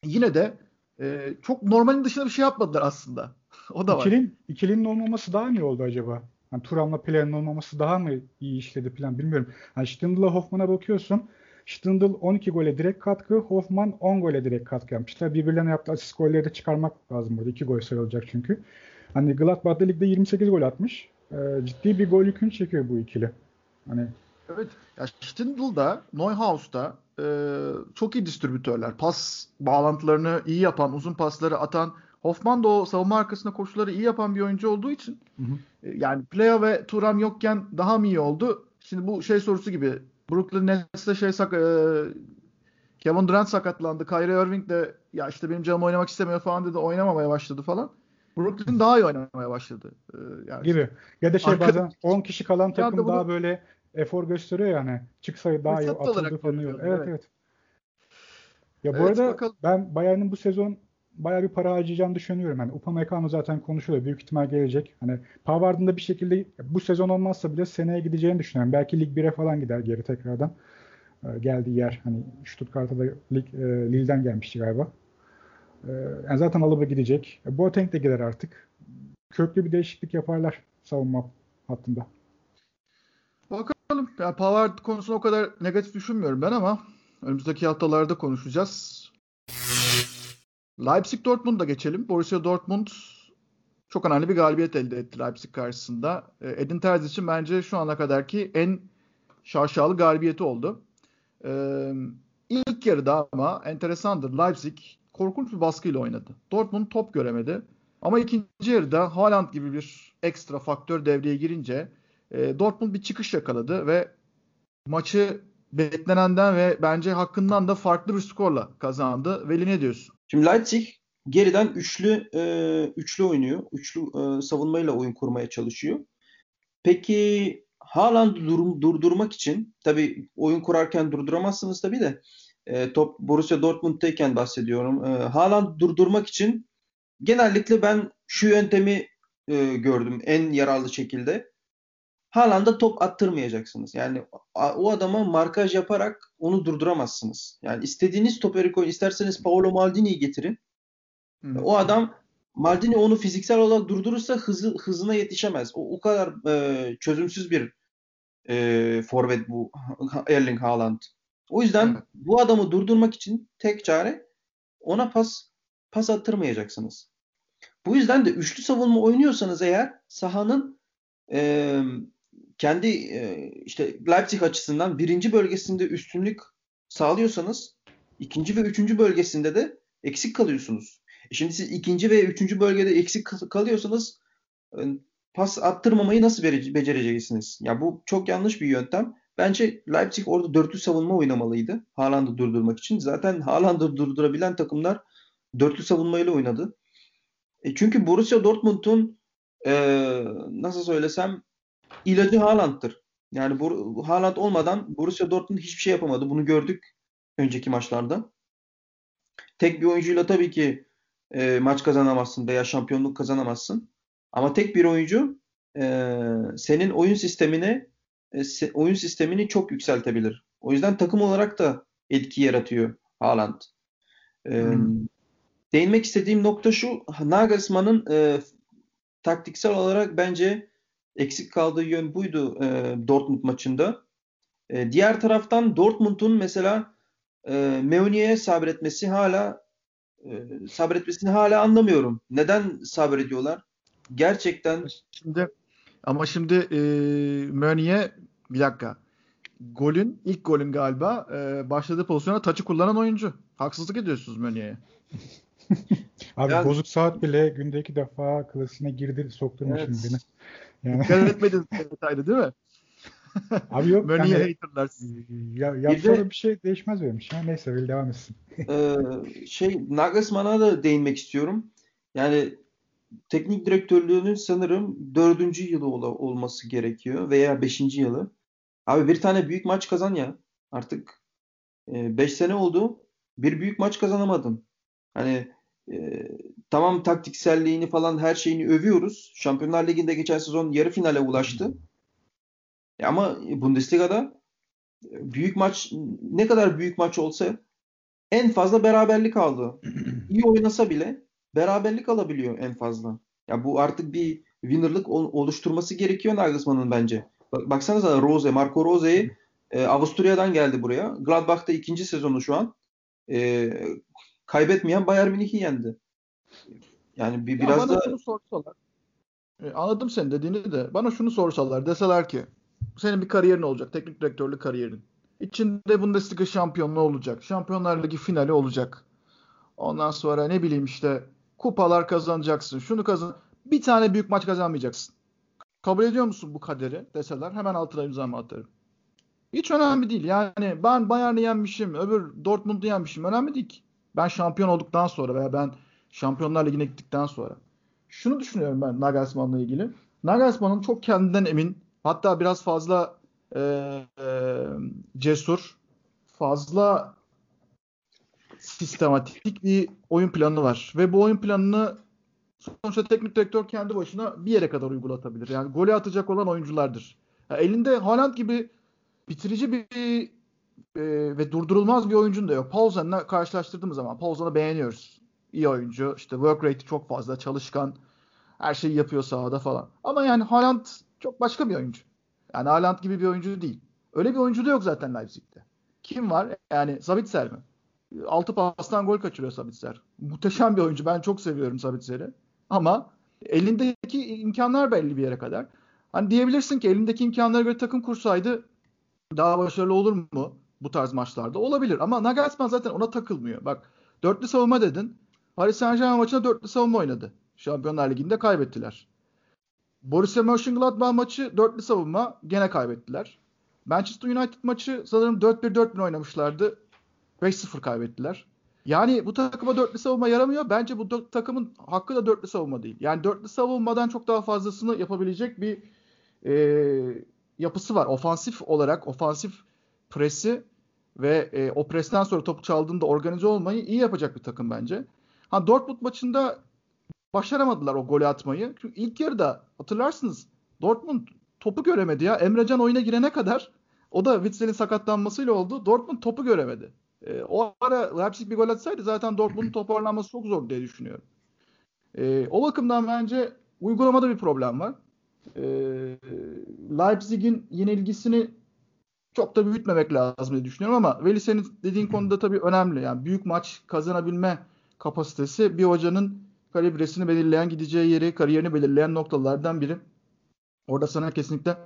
yine de e, çok normalin dışında bir şey yapmadılar aslında. (laughs) o da var. İkilin, ikilinin olmaması daha mı iyi oldu acaba? Yani Turam'la Plan'ın olmaması daha mı iyi işledi plan bilmiyorum. Yani Stindl'la Hoffman'a bakıyorsun. Stindl 12 gole direkt katkı, Hoffman 10 gole direkt katkı yapmışlar. Birbirlerine yaptığı asist golleri de çıkarmak lazım burada. 2 gol sayılacak çünkü. Hani Gladbach'da ligde 28 gol atmış. Ee, ciddi bir gol yükünü çekiyor bu ikili. Hani Evet. Ya Stindl'da, Neuhaus'da e, çok iyi distribütörler. Pas bağlantılarını iyi yapan, uzun pasları atan. Hoffman da o savunma arkasında koşuları iyi yapan bir oyuncu olduğu için hı hı. E, yani Playa ve Turam yokken daha mı iyi oldu? Şimdi bu şey sorusu gibi Brooklyn Nets'te şey sak e, Kevin Durant sakatlandı. Kyrie Irving de ya işte benim canım oynamak istemiyor falan dedi. Oynamamaya başladı falan. Brooklyn daha iyi oynamaya başladı. Ee, yani gibi. Ya da şey Arka... bazen 10 kişi kalan takım bunu... daha böyle efor gösteriyor yani. Çıksa daha iyi atıldı falan. Evet, evet evet. Ya bu evet, arada bakalım. ben Bayern'in bu sezon bayağı bir para harcayacağını düşünüyorum. Yani Upamecano zaten konuşuyor. Büyük ihtimal gelecek. Hani Pavard'ın da bir şekilde bu sezon olmazsa bile seneye gideceğini düşünüyorum. Belki Lig 1'e falan gider geri tekrardan. Ee, geldiği yer hani Stuttgart'a da Lig, e, Lille'den gelmişti galiba. Ee, yani zaten alıp gidecek. E, Boateng de gider artık. Köklü bir değişiklik yaparlar savunma hattında. Bakalım. Yani Pavard konusunda o kadar negatif düşünmüyorum ben ama önümüzdeki haftalarda konuşacağız. Leipzig Dortmund'a geçelim. Borussia Dortmund çok önemli bir galibiyet elde etti Leipzig karşısında. E, Edin Terzic için bence şu ana kadarki en şaşalı galibiyeti oldu. Ee, İlk yarıda ama enteresandır. Leipzig korkunç bir baskıyla oynadı. Dortmund top göremedi. Ama ikinci yarıda Haaland gibi bir ekstra faktör devreye girince e, Dortmund bir çıkış yakaladı ve maçı beklenenden ve bence hakkından da farklı bir skorla kazandı. Veli ne diyorsun? Şimdi Leipzig geriden üçlü e, üçlü oynuyor. Üçlü e, savunmayla oyun kurmaya çalışıyor. Peki Haaland'ı dur, durdurmak için tabi oyun kurarken durduramazsınız tabi de e, top Borussia Dortmund'tayken bahsediyorum. E, Haaland'ı durdurmak için genellikle ben şu yöntemi e, gördüm en yararlı şekilde. Haaland'a top attırmayacaksınız. Yani o adama markaj yaparak onu durduramazsınız. Yani istediğiniz toperi koyun. İsterseniz Paolo Maldini'yi getirin. Hı. O adam Maldini onu fiziksel olarak durdurursa hızı, hızına yetişemez. O, o kadar e, çözümsüz bir e, forvet bu (laughs) Erling Haaland. O yüzden evet. bu adamı durdurmak için tek çare ona pas pas attırmayacaksınız. Bu yüzden de üçlü savunma oynuyorsanız eğer sahanın e, kendi e, işte Leipzig açısından birinci bölgesinde üstünlük sağlıyorsanız ikinci ve üçüncü bölgesinde de eksik kalıyorsunuz. E şimdi siz ikinci ve üçüncü bölgede eksik kalıyorsanız e, pas attırmamayı nasıl becereceksiniz? Ya bu çok yanlış bir yöntem. Bence Leipzig orada dörtlü savunma oynamalıydı. Haaland'ı durdurmak için. Zaten Haaland'ı durdurabilen takımlar dörtlü savunmayla oynadı. E çünkü Borussia Dortmund'un e, nasıl söylesem ilacı Haaland'tır. Yani bu Haaland olmadan Borussia Dortmund hiçbir şey yapamadı. Bunu gördük önceki maçlarda. Tek bir oyuncuyla tabii ki e, maç kazanamazsın veya şampiyonluk kazanamazsın. Ama tek bir oyuncu e, senin oyun sistemini e, se, oyun sistemini çok yükseltebilir. O yüzden takım olarak da etki yaratıyor Haaland. E, hmm. Değinmek istediğim nokta şu. Nagelsmann'ın e, taktiksel olarak bence eksik kaldığı yön buydu e, Dortmund maçında. E, diğer taraftan Dortmund'un mesela e, Meunier'e sabretmesi hala e, sabretmesini hala anlamıyorum. Neden sabrediyorlar? Gerçekten şimdi ama şimdi e, Meunier bir dakika. Golün ilk golün galiba e, başladığı pozisyona taçı kullanan oyuncu. Haksızlık ediyorsunuz Meunier'e. (laughs) Abi yani, bozuk saat bile günde iki defa klasine girdi sokturmuş evet. beni. Yani. Dikkat etmediniz detaylı değil mi? (laughs) Abi yok. Mönü'ye yani, haterlar. Ya, yapsa bir, de, bir şey değişmez benim için. Neyse öyle devam etsin. (laughs) e, şey Nagelsmann'a da değinmek istiyorum. Yani teknik direktörlüğünün sanırım dördüncü yılı ol- olması gerekiyor veya beşinci yılı. Abi bir tane büyük maç kazan ya. Artık e, beş sene oldu. Bir büyük maç kazanamadın. Hani e, tamam taktikselliğini falan her şeyini övüyoruz. Şampiyonlar Ligi'nde geçen sezon yarı finale ulaştı. E ama Bundesliga'da e, büyük maç ne kadar büyük maç olsa en fazla beraberlik aldı. (clears throat) İyi oynasa bile beraberlik alabiliyor en fazla. Ya bu artık bir winner'lık oluşturması gerekiyor Nagelsmann'ın bence. Bak, baksanıza Rose, Marco Rose'yi e, Avusturya'dan geldi buraya. Gladbach'ta ikinci sezonu şu an. E, kaybetmeyen Bayern Münih'i yendi. Yani bir, biraz da şunu sorsalar. E, anladım sen dediğini de. Bana şunu sorsalar. Deseler ki senin bir kariyerin olacak. Teknik direktörlük kariyerin. İçinde Bundesliga şampiyonluğu olacak. Şampiyonlar Ligi finali olacak. Ondan sonra ne bileyim işte kupalar kazanacaksın. Şunu kazan. Bir tane büyük maç kazanmayacaksın. Kabul ediyor musun bu kaderi deseler hemen altına imzamı atarım. Hiç önemli değil. Yani ben Bayern'i yenmişim, öbür Dortmund'u yenmişim. Önemli değil ki. Ben şampiyon olduktan sonra veya ben Şampiyonlar Ligi'ne gittikten sonra. Şunu düşünüyorum ben Nagelsmann'la ilgili. Nagelsmann'ın çok kendinden emin, hatta biraz fazla e, e, cesur, fazla sistematik bir oyun planı var. Ve bu oyun planını sonuçta teknik direktör kendi başına bir yere kadar uygulatabilir. Yani golü atacak olan oyunculardır. Yani elinde Haaland gibi bitirici bir e, ve durdurulmaz bir oyuncun da yok. Paulsen'la karşılaştırdığımız zaman Paulsen'ı beğeniyoruz. İyi oyuncu. İşte work rate çok fazla. Çalışkan. Her şeyi yapıyor sahada falan. Ama yani Haaland çok başka bir oyuncu. Yani Haaland gibi bir oyuncu değil. Öyle bir oyuncu da yok zaten Leipzig'te. Kim var? Yani Sabitzer mi? Altı pastan gol kaçırıyor Sabitzer. Muhteşem bir oyuncu. Ben çok seviyorum Sabitzer'i. Ama elindeki imkanlar belli bir yere kadar. Hani diyebilirsin ki elindeki imkanlara göre takım kursaydı daha başarılı olur mu? Bu tarz maçlarda olabilir. Ama Nagelsmann zaten ona takılmıyor. Bak dörtlü savunma dedin. Paris Saint Germain maçında dörtlü savunma oynadı. Şampiyonlar Ligi'nde kaybettiler. Borussia Mönchengladbach maçı dörtlü savunma gene kaybettiler. Manchester United maçı sanırım 4-1-4-1 oynamışlardı. 5-0 kaybettiler. Yani bu takıma dörtlü savunma yaramıyor. Bence bu takımın hakkı da dörtlü savunma değil. Yani dörtlü savunmadan çok daha fazlasını yapabilecek bir e, yapısı var. Ofansif olarak ofansif presi ve e, o presten sonra topu çaldığında organize olmayı iyi yapacak bir takım bence. Ha Dortmund maçında başaramadılar o golü atmayı. Çünkü ilk yarıda hatırlarsınız Dortmund topu göremedi ya. Emrecan oyuna girene kadar o da Witzel'in sakatlanmasıyla oldu. Dortmund topu göremedi. E, o ara Leipzig bir gol atsaydı zaten Dortmund'un (clears throat) toparlanması çok zor diye düşünüyorum. E, o bakımdan bence uygulamada bir problem var. E, Leipzig'in yenilgisini çok da büyütmemek lazım diye düşünüyorum ama Veli senin dediğin konuda tabii önemli. Yani büyük maç kazanabilme kapasitesi bir hocanın kalibresini belirleyen, gideceği yeri, kariyerini belirleyen noktalardan biri. Orada sana kesinlikle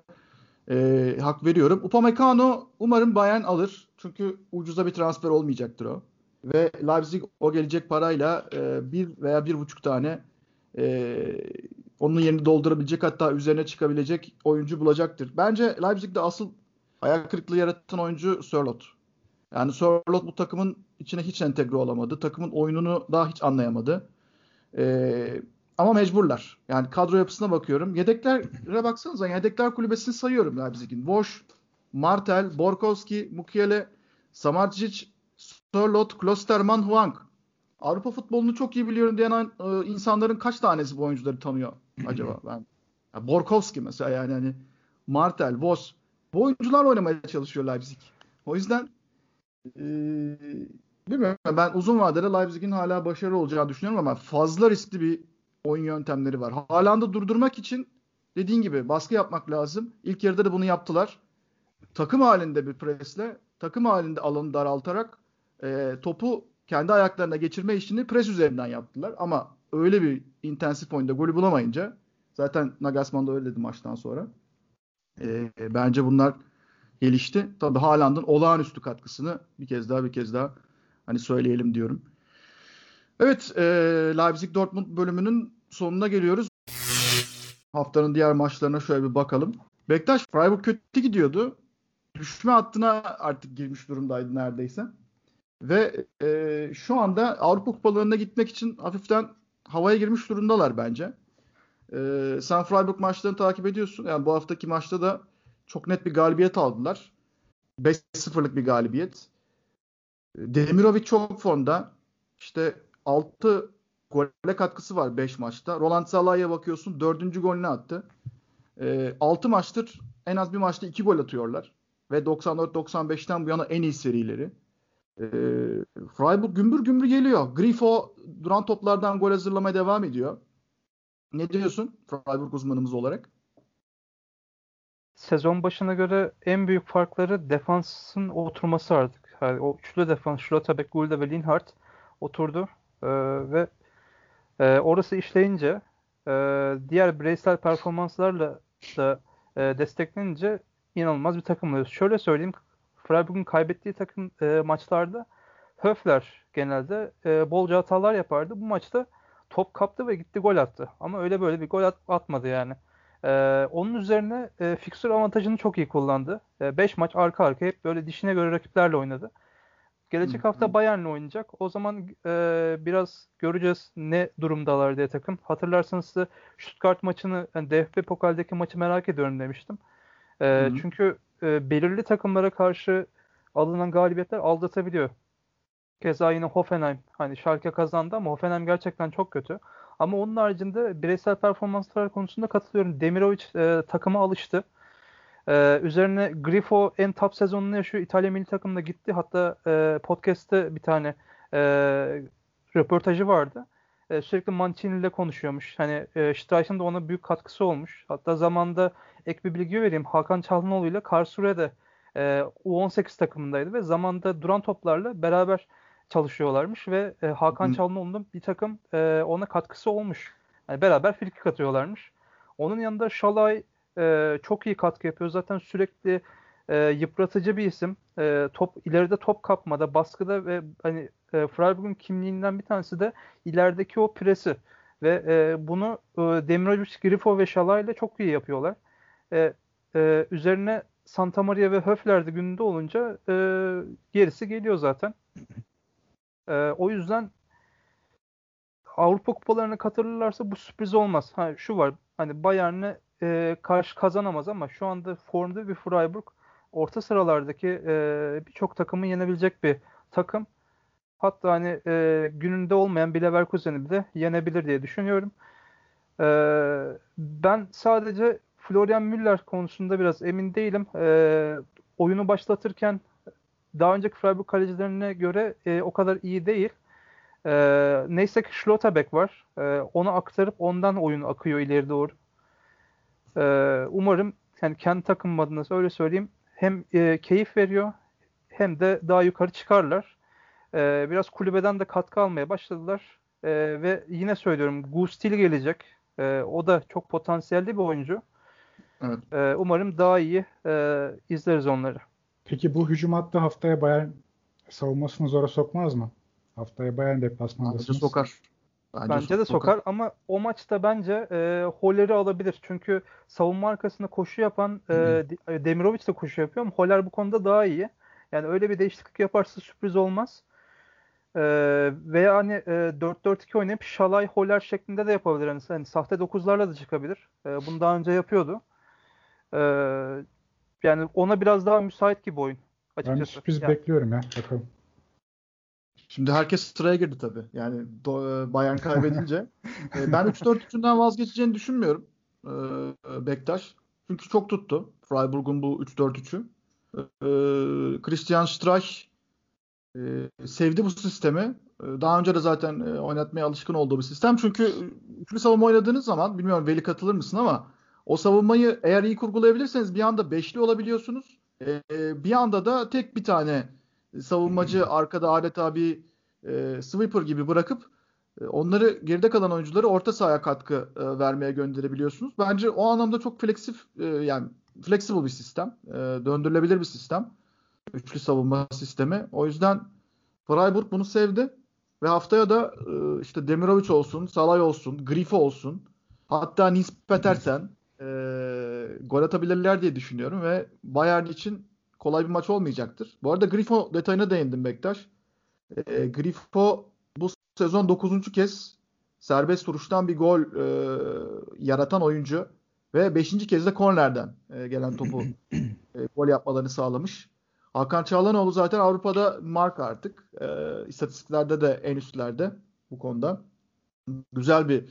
e, hak veriyorum. Upamecano umarım Bayern alır. Çünkü ucuza bir transfer olmayacaktır o. Ve Leipzig o gelecek parayla e, bir veya bir buçuk tane e, onun yerini doldurabilecek hatta üzerine çıkabilecek oyuncu bulacaktır. Bence Leipzig'de asıl ayak kırıklığı yaratan oyuncu Sörloth. Yani Sörloth bu takımın içine hiç entegre olamadı. Takımın oyununu daha hiç anlayamadı. Ee, ama mecburlar. Yani kadro yapısına bakıyorum. Yedeklere baksanıza. Yedekler kulübesini sayıyorum Leipzig'in. Bosch, Martel, Borkowski, Mukiele, Samardzic, Sörloth, Klosterman, Huang. Avrupa futbolunu çok iyi biliyorum diyen e, insanların kaç tanesi bu oyuncuları tanıyor acaba? (clears throat) Ben ya Borkowski mesela yani hani Martel, Vos bu oyuncular oynamaya çalışıyor Leipzig. O yüzden e, bilmiyorum ben uzun vadede Leipzig'in hala başarılı olacağını düşünüyorum ama fazla riskli bir oyun yöntemleri var. Haaland'ı durdurmak için dediğin gibi baskı yapmak lazım. İlk yarıda da bunu yaptılar. Takım halinde bir presle, takım halinde alanı daraltarak e, topu kendi ayaklarına geçirme işini pres üzerinden yaptılar. Ama öyle bir intensif oyunda golü bulamayınca zaten Nagelsmann da öyle dedi maçtan sonra. E, bence bunlar gelişti. Tabii Haaland'ın olağanüstü katkısını bir kez daha bir kez daha hani söyleyelim diyorum. Evet, e, Leipzig Dortmund bölümünün sonuna geliyoruz. Haftanın diğer maçlarına şöyle bir bakalım. Bektaş Freiburg kötü gidiyordu. Düşme hattına artık girmiş durumdaydı neredeyse. Ve e, şu anda Avrupa kupalarına gitmek için hafiften havaya girmiş durumdalar bence. E, sen Freiburg maçlarını takip ediyorsun. Yani bu haftaki maçta da çok net bir galibiyet aldılar. 5-0'lık bir galibiyet. Demirovic çok formda. İşte 6 gole katkısı var 5 maçta. Roland Salah'a bakıyorsun 4. golünü attı. E, 6 maçtır en az bir maçta 2 gol atıyorlar. Ve 94-95'ten bu yana en iyi serileri. E, Freiburg gümbür gümbür geliyor. Grifo duran toplardan gol hazırlamaya devam ediyor. Ne diyorsun Freiburg uzmanımız olarak? Sezon başına göre en büyük farkları defansın oturması artık. Yani o üçlü defans Schlotterbeck, Gulde ve Linhart oturdu. Ee, ve e, orası işleyince e, diğer bireysel performanslarla da e, desteklenince inanılmaz bir takım oluyoruz. Şöyle söyleyeyim Freiburg'un kaybettiği takım e, maçlarda Höfler genelde e, bolca hatalar yapardı. Bu maçta top kaptı ve gitti gol attı. Ama öyle böyle bir gol at, atmadı yani. E, onun üzerine e, fiksür avantajını çok iyi kullandı. 5 e, maç arka arka hep böyle dişine göre rakiplerle oynadı. Gelecek hafta Bayern'le oynayacak. O zaman e, biraz göreceğiz ne durumdalar diye takım. Hatırlarsanız size Stuttgart maçını, yani DFB Pokal'deki maçı merak ediyorum demiştim. E, çünkü e, belirli takımlara karşı alınan galibiyetler aldatabiliyor. Keza yine Hoffenheim. Hani Schalke kazandı ama Hoffenheim gerçekten çok kötü. Ama onun haricinde bireysel performanslar konusunda katılıyorum. Demirovic e, takıma alıştı. Ee, üzerine Grifo en top sezonunu yaşıyor. İtalya milli takımına gitti. Hatta e, podcast'te bir tane e, röportajı vardı. E, sürekli Mancini ile konuşuyormuş. Hani e, Streich'ın da ona büyük katkısı olmuş. Hatta zamanda ek bir bilgi vereyim. Hakan Çalhanoğlu ile Karlsruhe'de e, U18 takımındaydı ve zamanda duran toplarla beraber çalışıyorlarmış ve e, Hakan Çalhanoğlu'nun bir takım e, ona katkısı olmuş. Yani beraber frikik atıyorlarmış. Onun yanında Şalay e, çok iyi katkı yapıyor. Zaten sürekli e, yıpratıcı bir isim. e, top ileride top kapmada, baskıda ve hani e, Freiburg'un kimliğinden bir tanesi de ilerideki o presi ve e, bunu e, Demirovic, Grifo ve Şalay ile çok iyi yapıyorlar. E, e, üzerine Santa Maria ve Höfler de gününde olunca e, gerisi geliyor zaten. (laughs) E, o yüzden Avrupa kupalarına katılırlarsa bu sürpriz olmaz. Ha, şu var hani Bayern'e e, karşı kazanamaz ama şu anda formda bir Freiburg orta sıralardaki e, birçok takımı yenebilecek bir takım. Hatta hani e, gününde olmayan bir Leverkusen'i bile yenebilir diye düşünüyorum. E, ben sadece Florian Müller konusunda biraz emin değilim. E, oyunu başlatırken daha önceki Freiburg kalecilerine göre e, o kadar iyi değil. E, neyse ki Schlotterbeck var. E, onu aktarıp ondan oyun akıyor ileri doğru. E, umarım yani kendi takım adına öyle söyleyeyim hem e, keyif veriyor hem de daha yukarı çıkarlar. E, biraz kulübeden de katkı almaya başladılar. E, ve yine söylüyorum Gustil gelecek. E, o da çok potansiyelli bir oyuncu. Evet. E, umarım daha iyi e, izleriz onları. Peki bu hücum hattı haftaya Bayern savunmasını zora sokmaz mı? Haftaya Bayern deplasmandasınız. Bence sokar. Bence, bence de sokar. sokar ama o maçta bence e, Holler'i alabilir. Çünkü savunma arkasında koşu yapan e, Demirovic de koşu yapıyor ama Holler bu konuda daha iyi. Yani öyle bir değişiklik yaparsa sürpriz olmaz. E, veya hani e, 4-4-2 oynayıp Şalay Holler şeklinde de yapabilir. Yani, hani sahte 9'larla da çıkabilir. E, bunu daha önce yapıyordu. E, yani ona biraz daha müsait gibi oyun. Açıkçası. Ben sürpriz yani. bekliyorum ya. Bakalım. Şimdi herkes sıraya girdi tabii. Yani do, e, Bayern kaybedince. (laughs) e, ben 3-4-3'ünden vazgeçeceğini düşünmüyorum. E, Bektaş. Çünkü çok tuttu. Freiburg'un bu 3-4-3'ü. E, Christian Streich e, sevdi bu sistemi. Daha önce de zaten oynatmaya alışkın olduğu bir sistem. Çünkü üçlü savunma oynadığınız zaman bilmiyorum Veli katılır mısın ama o savunmayı eğer iyi kurgulayabilirseniz bir anda beşli olabiliyorsunuz. E, bir anda da tek bir tane savunmacı (laughs) arkada adeta bir e, sweeper gibi bırakıp e, onları geride kalan oyuncuları orta sahaya katkı e, vermeye gönderebiliyorsunuz. Bence o anlamda çok fleksif e, yani flexible bir sistem. E, döndürülebilir bir sistem. Üçlü savunma sistemi. O yüzden Freiburg bunu sevdi. Ve haftaya da e, işte Demirovic olsun, Salay olsun, Grifo olsun. Hatta Nils (laughs) Petersen e, gol atabilirler diye düşünüyorum ve Bayern için kolay bir maç olmayacaktır. Bu arada Grifo detayına değindim Bektaş. E, Grifo bu sezon 9. kez serbest vuruştan bir gol e, yaratan oyuncu ve 5. kez de kornerden e, gelen topu (clears throat) e, gol yapmalarını sağlamış. Hakan Çağlanoğlu zaten Avrupa'da marka artık. E, istatistiklerde de en üstlerde bu konuda. Güzel bir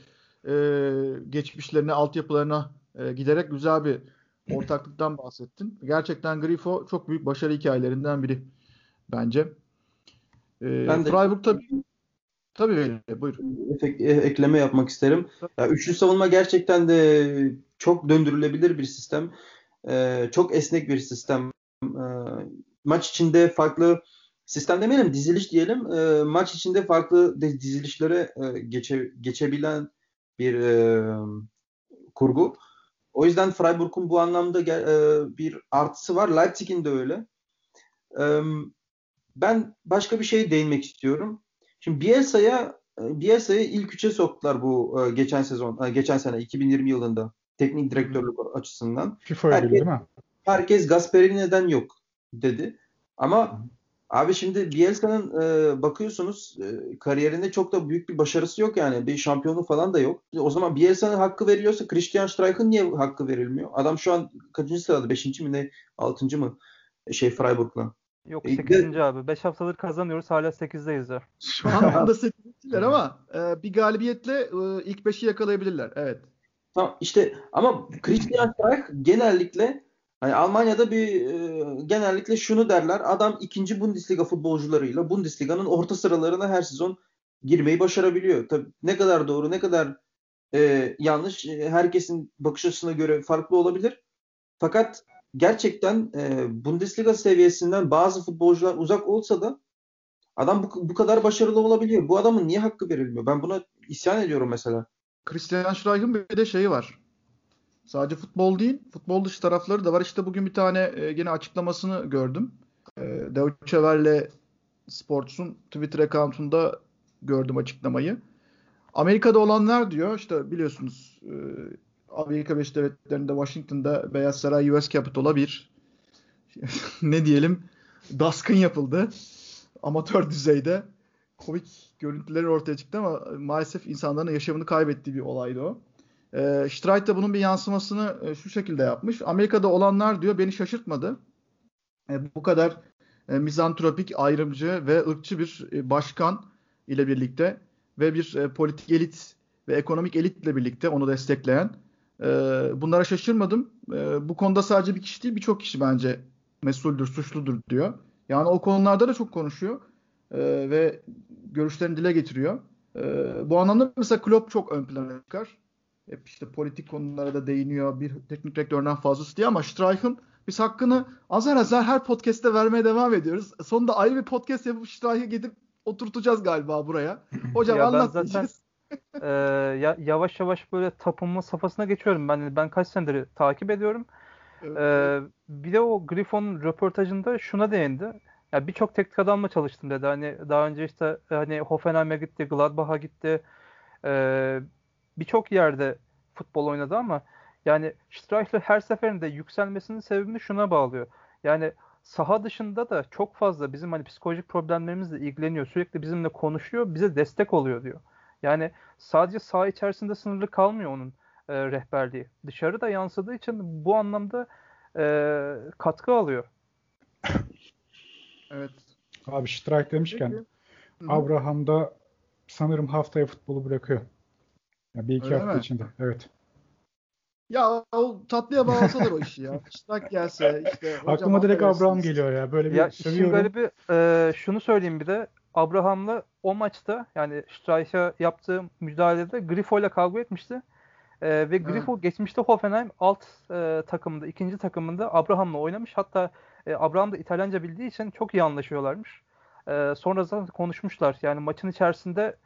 e, geçmişlerine, altyapılarına e, giderek güzel bir ortaklıktan bahsettin. Gerçekten Grifo çok büyük başarı hikayelerinden biri bence. Ee, ben de Freiburg tabii Tabii öyle. Buyur. Efek, e, ekleme yapmak isterim. Ya, üçlü savunma gerçekten de çok döndürülebilir bir sistem. Ee, çok esnek bir sistem. Ee, maç içinde farklı sistem demeyelim diziliş diyelim. Ee, maç içinde farklı dizilişlere e, geçe, geçebilen bir e, kurgu. O yüzden Freiburg'un bu anlamda e, bir artısı var. Leipzig'in de öyle. E, ben başka bir şey değinmek istiyorum. Şimdi Bielsa'ya e, Bielsa'yı ilk üçe soktular bu e, geçen sezon, e, geçen sene 2020 yılında teknik direktörlük açısından. FIFA herkes, değil mi? Herkes Gasperini neden yok dedi. Ama Abi şimdi Bielsa'nın e, bakıyorsunuz e, kariyerinde çok da büyük bir başarısı yok yani. Bir şampiyonluk falan da yok. O zaman Bielsa'nın hakkı veriliyorsa Christian Streichel'ın niye hakkı verilmiyor? Adam şu an kaçıncı sırada? Beşinci mi ne? Altıncı mı? Şey Freiburg'la. Yok 8. E, abi. 5 haftadır kazanıyoruz. Hala 8'deyiz ya. Şu an da (laughs) 8'deler ama e, bir galibiyetle e, ilk 5'i yakalayabilirler. Evet. Tamam işte ama Christian Streich genellikle Hani Almanya'da bir e, genellikle şunu derler. Adam ikinci Bundesliga futbolcularıyla Bundesliga'nın orta sıralarına her sezon girmeyi başarabiliyor. Tabii ne kadar doğru, ne kadar e, yanlış e, herkesin bakış açısına göre farklı olabilir. Fakat gerçekten e, Bundesliga seviyesinden bazı futbolcular uzak olsa da adam bu, bu kadar başarılı olabiliyor. Bu adamın niye hakkı verilmiyor? Ben buna isyan ediyorum mesela. Christian Schleichel'ın bir de şeyi var. Sadece futbol değil, futbol dışı tarafları da var. İşte bugün bir tane e, gene açıklamasını gördüm. Deutsche Welle Sports'un Twitter account'unda gördüm açıklamayı. Amerika'da olanlar diyor işte biliyorsunuz e, Amerika Birleşik Devletleri'nde Washington'da Beyaz Saray US Capitol'a bir (laughs) ne diyelim daskın yapıldı. Amatör düzeyde komik görüntüleri ortaya çıktı ama maalesef insanların yaşamını kaybettiği bir olaydı o. E, Streit de bunun bir yansımasını e, şu şekilde yapmış. Amerika'da olanlar diyor beni şaşırtmadı. E, bu kadar e, mizantropik, ayrımcı ve ırkçı bir e, başkan ile birlikte ve bir e, politik elit ve ekonomik elitle birlikte onu destekleyen e, bunlara şaşırmadım. E, bu konuda sadece bir kişi değil birçok kişi bence mesuldür, suçludur diyor. Yani o konularda da çok konuşuyor e, ve görüşlerini dile getiriyor. E, bu anlamda mesela Klopp çok ön plana çıkar. Hep işte politik konulara da değiniyor. Bir teknik direktörden fazlası diye ama Streich'ın biz hakkını azar azar her podcast'te vermeye devam ediyoruz. Sonunda ayrı bir podcast yapıp Streich'i gidip oturtacağız galiba buraya. (laughs) Hocam ya anlat ben zaten (laughs) e, ya, yavaş yavaş böyle tapınma safhasına geçiyorum. Ben ben kaç senedir takip ediyorum. Evet. E, bir de o Griffon'un röportajında şuna değindi. Ya birçok teknik adamla çalıştım dedi. Hani daha önce işte hani Hoffenheim'e gitti, Gladbach'a gitti. E, birçok yerde futbol oynadı ama yani Streichler her seferinde yükselmesinin sebebini şuna bağlıyor. Yani saha dışında da çok fazla bizim hani psikolojik problemlerimizle ilgileniyor. Sürekli bizimle konuşuyor, bize destek oluyor diyor. Yani sadece saha içerisinde sınırlı kalmıyor onun e, rehberliği. Dışarı da yansıdığı için bu anlamda e, katkı alıyor. (laughs) Evet. Abi Strike demişken Abraham da sanırım haftaya futbolu bırakıyor. Yani bir iki Öyle hafta mi? içinde. Evet. Ya o tatlıya bağlasalar o işi ya. Çıtlak gelse işte. Aklıma direkt Abraham geliyor ya. Böyle bir ya sövüyorum. garibi e, şunu söyleyeyim bir de. Abraham'la o maçta yani Streich'a yaptığı müdahalede Grifo ile kavga etmişti. E, ve Grifo Hı. geçmişte Hoffenheim alt e, takımında, ikinci takımında Abraham'la oynamış. Hatta e, Abraham da İtalyanca bildiği için çok iyi anlaşıyorlarmış. E, sonra zaten konuşmuşlar. Yani maçın içerisinde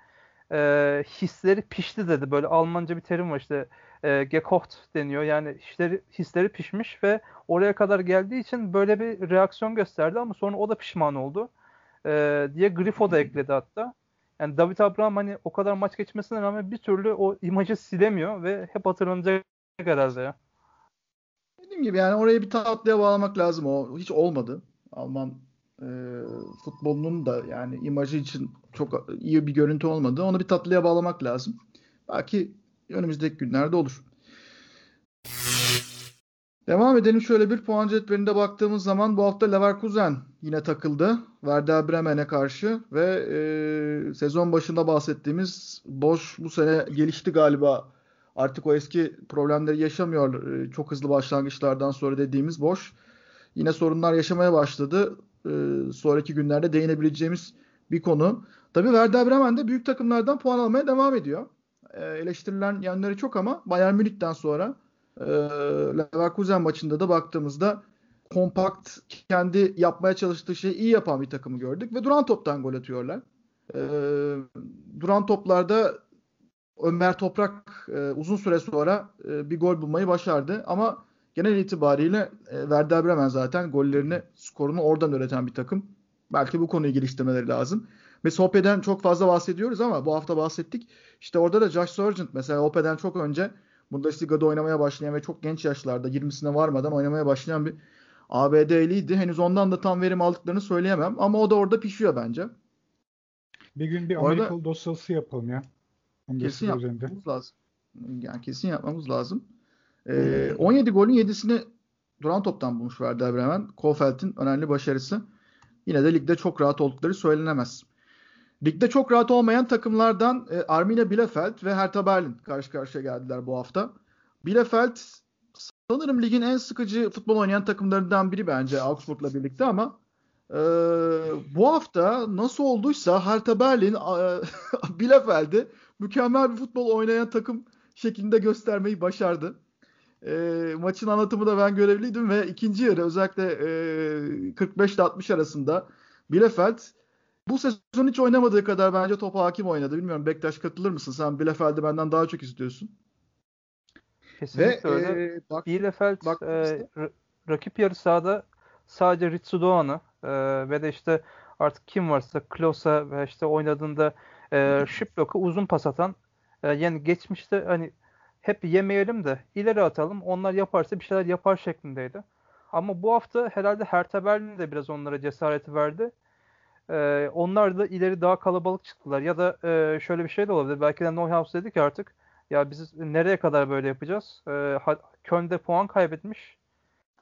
e, hisleri pişti dedi. Böyle Almanca bir terim var işte e, gekocht deniyor. Yani hisleri, hisleri pişmiş ve oraya kadar geldiği için böyle bir reaksiyon gösterdi ama sonra o da pişman oldu. E, diye Grifo da ekledi hatta. Yani David Abraham hani o kadar maç geçmesine rağmen bir türlü o imajı silemiyor ve hep hatırlanacak herhalde ya. Dediğim gibi yani orayı bir tatlıya bağlamak lazım. O hiç olmadı. Alman e, futbolunun da yani imajı için çok iyi bir görüntü olmadı. Onu bir tatlıya bağlamak lazım. Belki önümüzdeki günlerde olur. Devam edelim şöyle bir puan cetvelinde baktığımız zaman bu hafta Leverkusen yine takıldı. Werder Bremen'e karşı ve e, sezon başında bahsettiğimiz Boş bu sene gelişti galiba. Artık o eski problemleri yaşamıyor. E, çok hızlı başlangıçlardan sonra dediğimiz Boş yine sorunlar yaşamaya başladı. E, sonraki günlerde değinebileceğimiz bir konu. Tabii Werder Bremen de büyük takımlardan puan almaya devam ediyor. E, eleştirilen yanları çok ama Bayern Münih'ten sonra e, Leverkusen maçında da baktığımızda kompakt kendi yapmaya çalıştığı şeyi iyi yapan bir takımı gördük ve duran toptan gol atıyorlar. E, duran toplarda Ömer Toprak e, uzun süre sonra e, bir gol bulmayı başardı ama genel itibariyle e, Werder Bremen zaten gollerini, skorunu oradan üreten bir takım. Belki bu konuyu geliştirmeleri lazım. Mesela Ope'den çok fazla bahsediyoruz ama bu hafta bahsettik. İşte orada da Josh Sargent mesela Ope'den çok önce Bundesliga'da oynamaya başlayan ve çok genç yaşlarda 20'sine varmadan oynamaya başlayan bir ABD'liydi. Henüz ondan da tam verim aldıklarını söyleyemem ama o da orada pişiyor bence. Bir gün bir Amerikalı dosyası yapalım ya. Kesin yapmamız üzerinde. lazım. Yani kesin yapmamız lazım. Ee, 17 golün 7'sini duran toptan bulmuş Werder Bremen. Kofeld'in önemli başarısı. Yine de ligde çok rahat oldukları söylenemez. Ligde çok rahat olmayan takımlardan e, Arminia Bielefeld ve Hertha Berlin karşı karşıya geldiler bu hafta. Bielefeld sanırım ligin en sıkıcı futbol oynayan takımlarından biri bence Augsburg'la birlikte ama e, bu hafta nasıl olduysa Hertha Berlin e, (laughs) Bielefeld'i mükemmel bir futbol oynayan takım şeklinde göstermeyi başardı. E, maçın anlatımı da ben görevliydim ve ikinci yarı özellikle e, 45 ile 60 arasında Bielefeld bu sezon hiç oynamadığı kadar bence topa hakim oynadı. Bilmiyorum Bektaş katılır mısın? Sen Bielefeld'i benden daha çok istiyorsun. Kesinlikle Ve, öyle. E, bak, Bielefeld bak, e, rakip yarı sahada sadece Ritsu Doğan'ı E, ve de işte artık kim varsa Klos'a ve işte oynadığında e, (laughs) Shiplok'u uzun pas atan e, yani geçmişte hani hep yemeyelim de ileri atalım. Onlar yaparsa bir şeyler yapar şeklindeydi. Ama bu hafta herhalde Hertha Berlin de biraz onlara cesareti verdi. Ee, onlar da ileri daha kalabalık çıktılar. Ya da e, şöyle bir şey de olabilir. Belki de Neuhaus dedi ki artık ya biz nereye kadar böyle yapacağız? Ee, Köln'de puan kaybetmiş.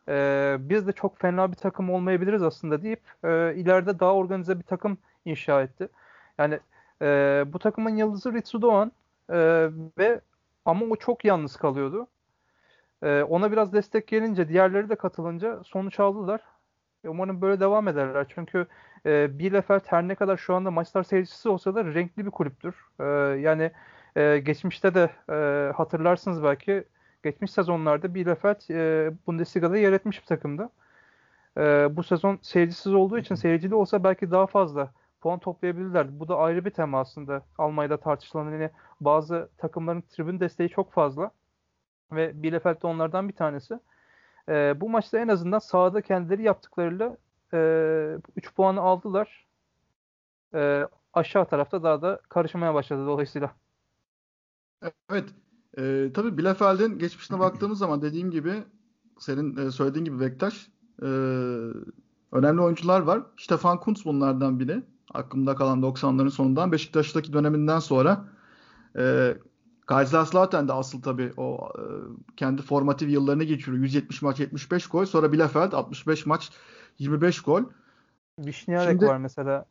Ee, biz de çok fena bir takım olmayabiliriz aslında deyip e, ileride daha organize bir takım inşa etti. Yani e, bu takımın yıldızı Ritsu Doğan e, ve ama o çok yalnız kalıyordu. E, ona biraz destek gelince, diğerleri de katılınca sonuç aldılar. E, umarım böyle devam ederler. Çünkü e, Bielefeld her ne kadar şu anda maçlar seyircisi olsa da renkli bir kulüptür. E, yani e, geçmişte de e, hatırlarsınız belki geçmiş sezonlarda Bielefeld e, Bundesliga'da yer etmiş bir takımdı. E, bu sezon seyircisiz olduğu için seyircili olsa belki daha fazla puan toplayabilirler. Bu da ayrı bir tema aslında. Almanya'da tartışılan yine bazı takımların tribün desteği çok fazla. Ve Bielefeld de onlardan bir tanesi. E, bu maçta en azından sahada kendileri yaptıklarıyla e, 3 puanı aldılar. E, aşağı tarafta daha da karışmaya başladı dolayısıyla. Evet. E, tabii Bielefeld'in geçmişine (clears throat) baktığımız zaman dediğim gibi senin e, söylediğin gibi Bektaş e, önemli oyuncular var. Stefan Kuntz bunlardan biri. Aklımda kalan 90'ların sonundan Beşiktaş'taki döneminden sonra e, Kaiserslautern de asıl tabii o e, kendi formatif yıllarını geçiriyor. 170 maç 75 gol. Sonra Bielefeld 65 maç 25 gol. Vişniarek şimdi, var mesela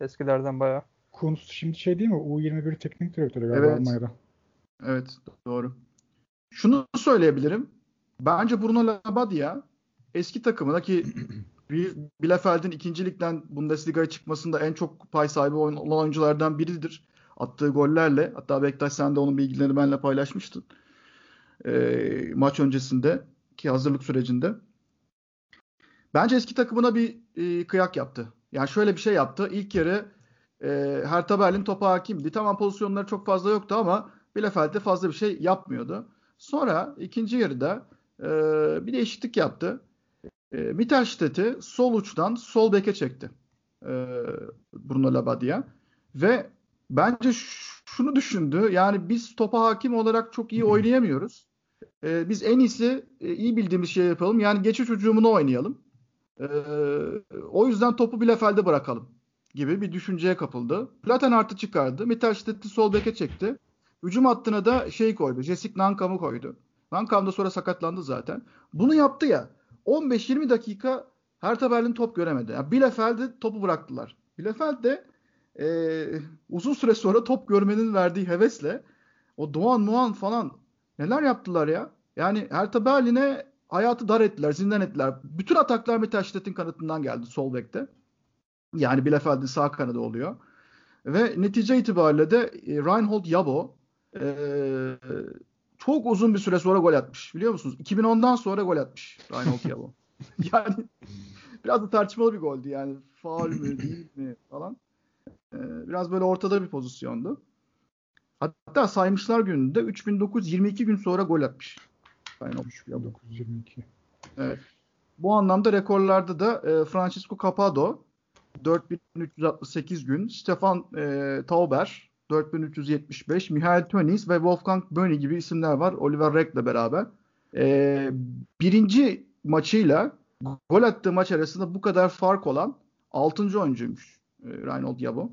eskilerden bayağı. Kuntz şimdi şey değil mi? U21 teknik direktörü galiba evet. Almanya'da. Evet doğru. Şunu söyleyebilirim. Bence Bruno Labbadia eski takımına ki (clears throat) Bielefeld'in ikinci ligden Bundesliga'ya çıkmasında en çok pay sahibi olan oyunculardan biridir. Attığı gollerle. Hatta Bektaş sen de onun bilgilerini benimle paylaşmıştın. E, maç öncesinde ki hazırlık sürecinde. Bence eski takımına bir e, kıyak yaptı. Yani şöyle bir şey yaptı. İlk yarı e, Hertha Berlin topa hakimdi. Tamam pozisyonları çok fazla yoktu ama Bielefeld'de fazla bir şey yapmıyordu. Sonra ikinci yarıda e, bir değişiklik yaptı. E, Mittelstedt'i sol uçtan sol beke çekti. E, Bruno Labbadia. Ve bence şunu düşündü. Yani biz topa hakim olarak çok iyi oynayamıyoruz. E, biz en iyisi e, iyi bildiğimiz şey yapalım. Yani geçiş hücumunu oynayalım. E, o yüzden topu Bielefeld'e bırakalım gibi bir düşünceye kapıldı. Platen artı çıkardı. Mittelstedt'i sol beke çekti. Hücum hattına da şey koydu. Jessic Nankam'ı koydu. Nankam da sonra sakatlandı zaten. Bunu yaptı ya. 15-20 dakika Hertha Berlin top göremedi. Yani Bielefeld'e topu bıraktılar. Bielefeld de e, uzun süre sonra top görmenin verdiği hevesle o Doğan Muan falan neler yaptılar ya. Yani Hertha Berlin'e hayatı dar ettiler, zindan ettiler. Bütün ataklar Mittelstedt'in kanatından geldi sol bekte. Yani Bielefeld'in sağ kanadı oluyor. Ve netice itibariyle de e, Reinhold Jabo e, çok uzun bir süre sonra gol atmış. Biliyor musunuz? 2010'dan sonra gol atmış Reinhold (laughs) Jabo. yani biraz da tartışmalı bir goldü yani. Faul mü değil mi falan. Ee, biraz böyle ortada bir pozisyondu. Hatta saymışlar gününde 3922 gün sonra gol atmış. Reinhold Jabo. 3922. Evet. Bu anlamda rekorlarda da e, Francisco Capado 4368 gün, Stefan e, Tauber 4375, Mihail Tönis ve Wolfgang Böni gibi isimler var. Oliver Reck'le beraber. Ee, birinci maçıyla gol attığı maç arasında bu kadar fark olan 6. oyuncuymuş e, Reinhold Jabo.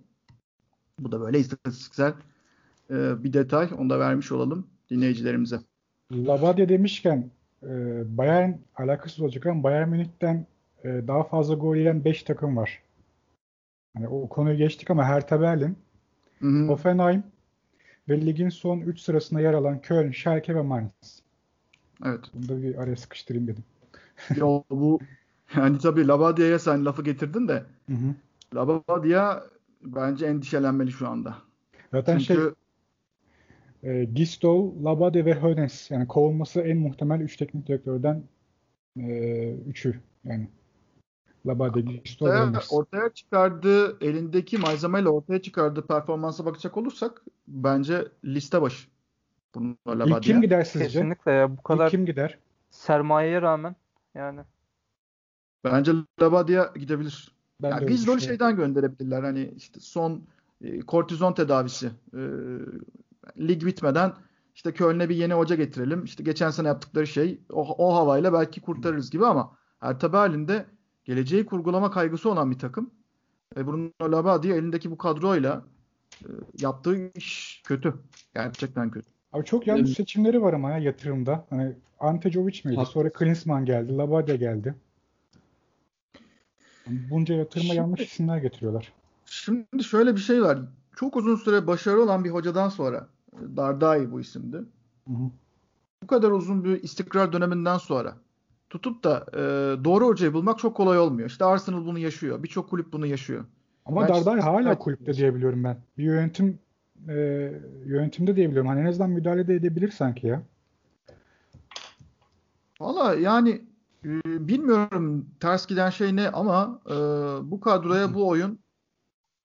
Bu da böyle istatistiksel e, bir detay. Onu da vermiş olalım dinleyicilerimize. Labadia demişken e, Bayern alakasız olacak ama Bayern Münih'ten e, daha fazla gol yiyen 5 takım var. Hani o konuyu geçtik ama Hertha Berlin, Hı hı. Hoffenheim ve ligin son 3 sırasında yer alan Köln, Schalke ve Mainz. Evet. Bunu da bir araya sıkıştırayım dedim. (laughs) Yo bu yani tabii Labadia'ya sen lafı getirdin de hı hı. Labadia bence endişelenmeli şu anda. Zaten Çünkü... şey e, Gistol, Labadia ve Hönes yani kovulması en muhtemel 3 teknik direktörden 3'ü e, yani. Labadegi ortaya, ortaya çıkardığı elindeki malzemeyle ortaya çıkardığı performansa bakacak olursak bence liste başı. İlk kim gider sizce? Kesinlikle ya bu kadar İlk kim gider? Sermayeye rağmen yani. Bence Labadia gidebilir. Ben yani Gizdol'u düşünüyorum. şeyden gönderebilirler. Hani işte son e, kortizon tedavisi. E, lig bitmeden işte Köln'e bir yeni hoca getirelim. İşte geçen sene yaptıkları şey o, o havayla belki kurtarırız gibi ama Hertha Berlin'de geleceği kurgulama kaygısı olan bir takım. E, Bruno Labbadia elindeki bu kadroyla e, yaptığı iş kötü. Gerçekten kötü. Abi çok yanlış Evet. seçimleri var ama ya yatırımda. Hani Ante Jovic miydi? Haklısın. Sonra Klinsmann geldi. Labadia geldi. Bunca yatırıma Şimdi- yanlış isimler getiriyorlar. Şimdi şöyle bir şey var. Çok uzun süre başarılı olan bir hocadan sonra e, Dardai bu isimdi. Hı hı. Bu kadar uzun bir istikrar döneminden sonra tutup da e, doğru hocayı bulmak çok kolay olmuyor. İşte Arsenal bunu yaşıyor. Birçok kulüp bunu yaşıyor. Ama Dardai hala kulüpte diyebiliyorum ben. Bir yönetim e, yönetimde diyebiliyorum. Hani en azından müdahale de edebilir sanki ya. Valla yani e, bilmiyorum ters giden şey ne ama e, bu kadroya bu oyun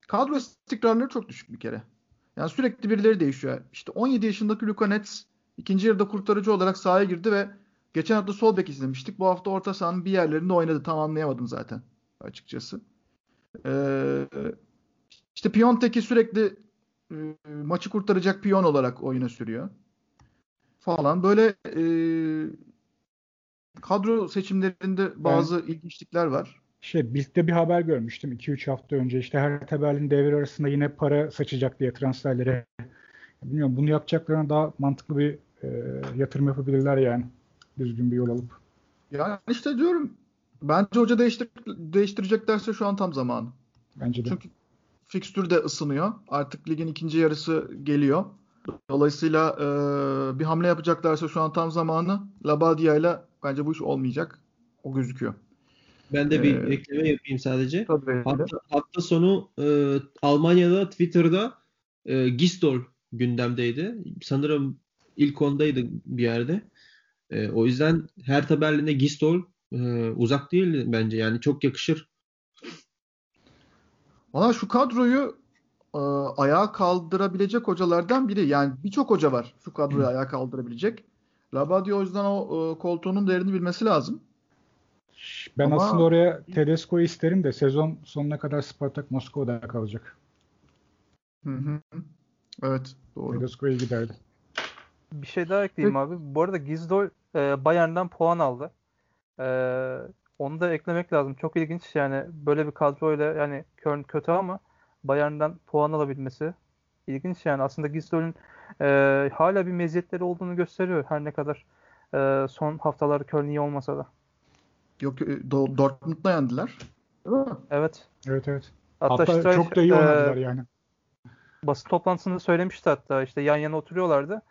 kadro istikrarları çok düşük bir kere. Yani sürekli birileri değişiyor. İşte 17 yaşındaki Luka Netz ikinci yarıda kurtarıcı olarak sahaya girdi ve geçen hafta sol bek izlemiştik. Bu hafta orta sahanın bir yerlerinde oynadı. Tam anlayamadım zaten açıkçası. Ee, işte Piontek'i sürekli e, maçı kurtaracak piyon olarak oyuna sürüyor. Falan. Böyle e, kadro seçimlerinde bazı ilginçlikler var. Şey, Bild'de bir haber görmüştüm 2-3 hafta önce. İşte Hertha Berlin devre arasında yine para saçacak diye transferlere. Bilmiyorum bunu yapacaklarına daha mantıklı bir e, yatırım yapabilirler yani. Düzgün bir yol alıp. Yani işte diyorum bence hoca değiştir değiştireceklerse şu an tam zamanı. Bence de. Çünkü fikstür de ısınıyor. Artık ligin ikinci yarısı geliyor. Dolayısıyla e, bir hamle yapacaklarsa şu an tam zamanı. Labadia ile bence bu iş olmayacak. O gözüküyor. Ben de bir Ee, ekleme yapayım sadece. Tabii. Hafta, hafta sonu e, Almanya'da Twitter'da e, Gistol gündemdeydi. Sanırım ilk ondaydı bir yerde. E, o yüzden Hertha Berlin'e Gistol e, uzak değil bence. Yani çok yakışır. Valla şu kadroyu e, ayağa kaldırabilecek hocalardan biri. Yani birçok hoca var şu kadroyu ayağa kaldırabilecek. Labadia o yüzden o e, koltuğunun değerini bilmesi lazım. Ben Ama- aslında oraya Tedesco'yu isterim de sezon sonuna kadar Spartak Moskova'da kalacak. Hı hı. Evet, doğru. Tedesco'ya giderdi. Bir şey daha ekleyeyim abi. Bu arada Gizdol e, Bayern'den puan aldı. E, onu da eklemek lazım. Çok ilginç yani böyle bir kadroyla yani Köln kötü ama Bayern'den puan alabilmesi ilginç yani. Aslında Gizdol'ün e, hala bir meziyetleri olduğunu gösteriyor her ne kadar e, son haftalar Köln iyi olmasa da. Yok, e, Do- Dortmund'da yendiler. Değil mi? Evet. Evet evet. Hatta, Hatta Streich, çok da iyi e, oynadılar yani. basın toplantısında söylemişti hatta işte yan yana oturuyorlardı.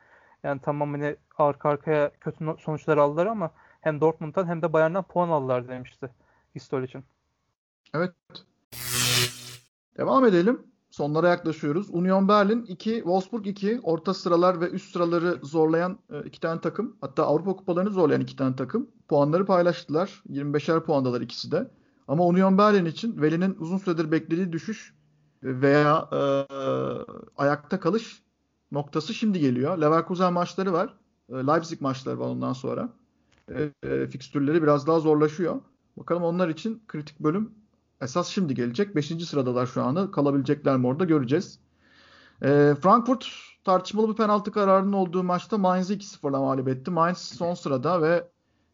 Yani tamam hani arka arkaya kötü sonuçlar aldılar ama hem Dortmund'dan hem de Bayern'den puan aldılar demişti Gistol için. Evet. Devam edelim. Sonlara yaklaşıyoruz. Union Berlin 2, Wolfsburg 2. Orta sıralar ve üst sıraları zorlayan e, iki tane takım. Hatta Avrupa kupalarını zorlayan iki tane takım. Puanları paylaştılar. 25'er puandalar ikisi de. Ama Union Berlin için Veli'nin uzun süredir beklediği düşüş veya e, ayakta kalış noktası şimdi geliyor. Leverkusen maçları var. E, Leipzig maçları var ondan sonra. E, e, fikstürleri biraz daha zorlaşıyor. Bakalım onlar için kritik bölüm esas şimdi gelecek. Beşinci sıradalar şu anda. Kalabilecekler mi orada göreceğiz. E, Frankfurt tartışmalı bir penaltı kararının olduğu maçta Mainz'i 2-0'la mağlup etti. Mainz son sırada ve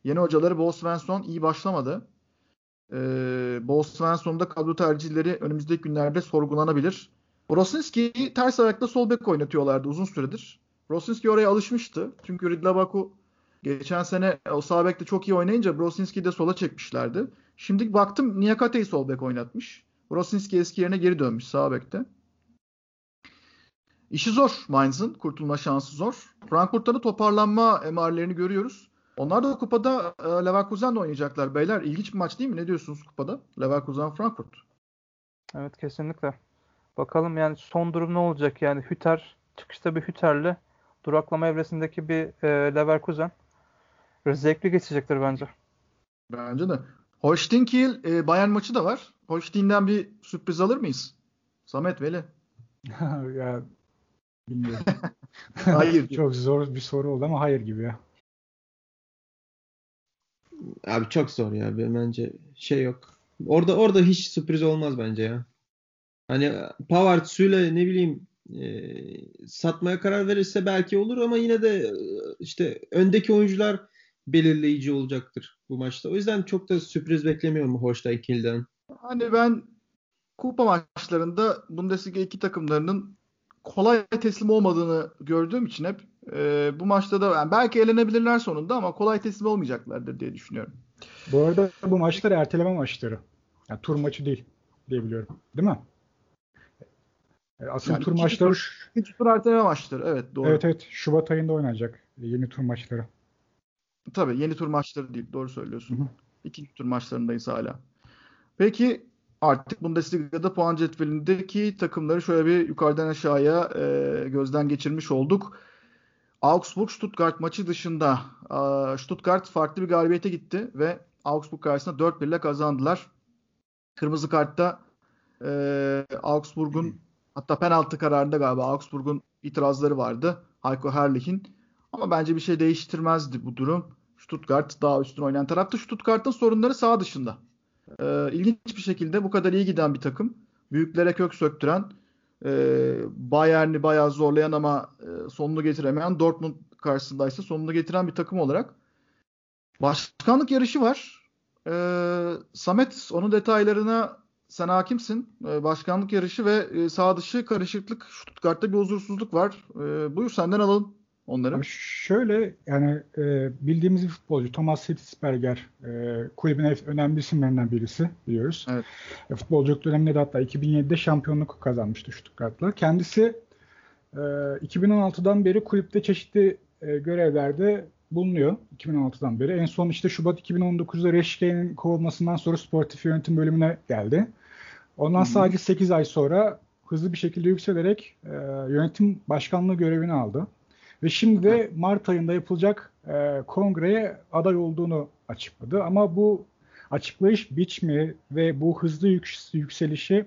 yeni hocaları Bo Svensson iyi başlamadı. E, Bo Svensson'un da kadro tercihleri önümüzdeki günlerde sorgulanabilir. Brosinski'yi ters ayakta sol bek oynatıyorlardı uzun süredir. Brosinski oraya alışmıştı. Çünkü Ridlabaku geçen sene o sağ bekte çok iyi oynayınca Brosinski'yi de sola çekmişlerdi. Şimdi baktım Niyakate'yi sol bek oynatmış. Brosinski eski yerine geri dönmüş sağ bekte. İşi zor Mainz'ın. Kurtulma şansı zor. Frankfurt'ta da toparlanma emarelerini görüyoruz. Onlar da kupada e, Leverkusen'le oynayacaklar beyler. İlginç bir maç değil mi? Ne diyorsunuz kupada? Leverkusen Frankfurt. Evet kesinlikle. Bakalım yani son durum ne olacak yani Hüter çıkışta bir Hüter'le duraklama evresindeki bir e, Leverkusen zevkli geçecektir bence. Bence de. Holstein Kiel e, Bayern maçı da var. Holstein'den bir sürpriz alır mıyız? Samet Veli. (laughs) ya bilmiyorum. (laughs) Hayır. (laughs) Çok zor bir soru oldu ama hayır gibi ya. Abi çok zor ya. Ben- Bence şey yok. Orada orada hiç sürpriz olmaz bence ya. Hani Pavard, Süle ne bileyim e, satmaya karar verirse belki olur ama yine de e, işte öndeki oyuncular belirleyici olacaktır bu maçta. O yüzden çok da sürpriz beklemiyorum Holstein Kiel'den. Hani ben kupa maçlarında Bundesliga iki takımlarının kolay teslim olmadığını gördüğüm için hep e, bu maçta da yani belki elenebilirler sonunda ama kolay teslim olmayacaklardır diye düşünüyorum. Bu arada bu maçlar erteleme maçları. Yani tur maçı değil diye biliyorum. Değil mi? E, asıl yani tur maçları tur, ikinci tur erteleme maçları. Evet doğru. Evet evet. Şubat ayında oynanacak yeni tur maçları. Tabii yeni tur maçları değil. Doğru söylüyorsun. Hı hı. İkinci tur maçlarındayız hala. Peki artık Bundesliga'da puan cetvelindeki takımları şöyle bir yukarıdan aşağıya e, gözden geçirmiş olduk. Augsburg Stuttgart maçı dışında e, Stuttgart farklı bir galibiyete gitti ve Augsburg karşısında 4-1 ile kazandılar. Kırmızı kartta e, Augsburg'un hatta penaltı kararında galiba Augsburg'un itirazları vardı. Heiko Herrlich'in. Ama bence bir şey değiştirmezdi bu durum. Stuttgart daha üstün oynayan taraftı. Stuttgart'ın sorunları sağ dışında. Ee, ilginç bir şekilde bu kadar iyi giden bir takım. Büyüklere kök söktüren, e, Bayern'i bayağı zorlayan ama e, sonunu getiremeyen Dortmund karşısındaysa sonunu getiren bir takım olarak başkanlık yarışı var. Ee, Samet onun detaylarına sen hakimsin. Ee, başkanlık yarışı ve e, sağ dışı karışıklık Stuttgart'ta bir huzursuzluk var. Ee, buyur senden alalım onları. Abi şöyle yani e, bildiğimiz bir futbolcu Thomas Hitzberger e, kulübün önemli isimlerinden birisi biliyoruz. Evet. E, futbolculuk döneminde de hatta 2007'de şampiyonluk kazanmıştı Stuttgart'la. Kendisi e, 2016'dan beri kulüpte çeşitli e, görevlerde bulunuyor 2016'dan beri. En son işte Şubat 2019'da Reşke'nin kovulmasından sonra sportif yönetim bölümüne geldi. Ondan Hı-hı. sadece 8 ay sonra hızlı bir şekilde yükselerek e, yönetim başkanlığı görevini aldı. Ve şimdi de Mart ayında yapılacak e, kongreye aday olduğunu açıkladı. Ama bu açıklayış biçimi ve bu hızlı yük, yükselişi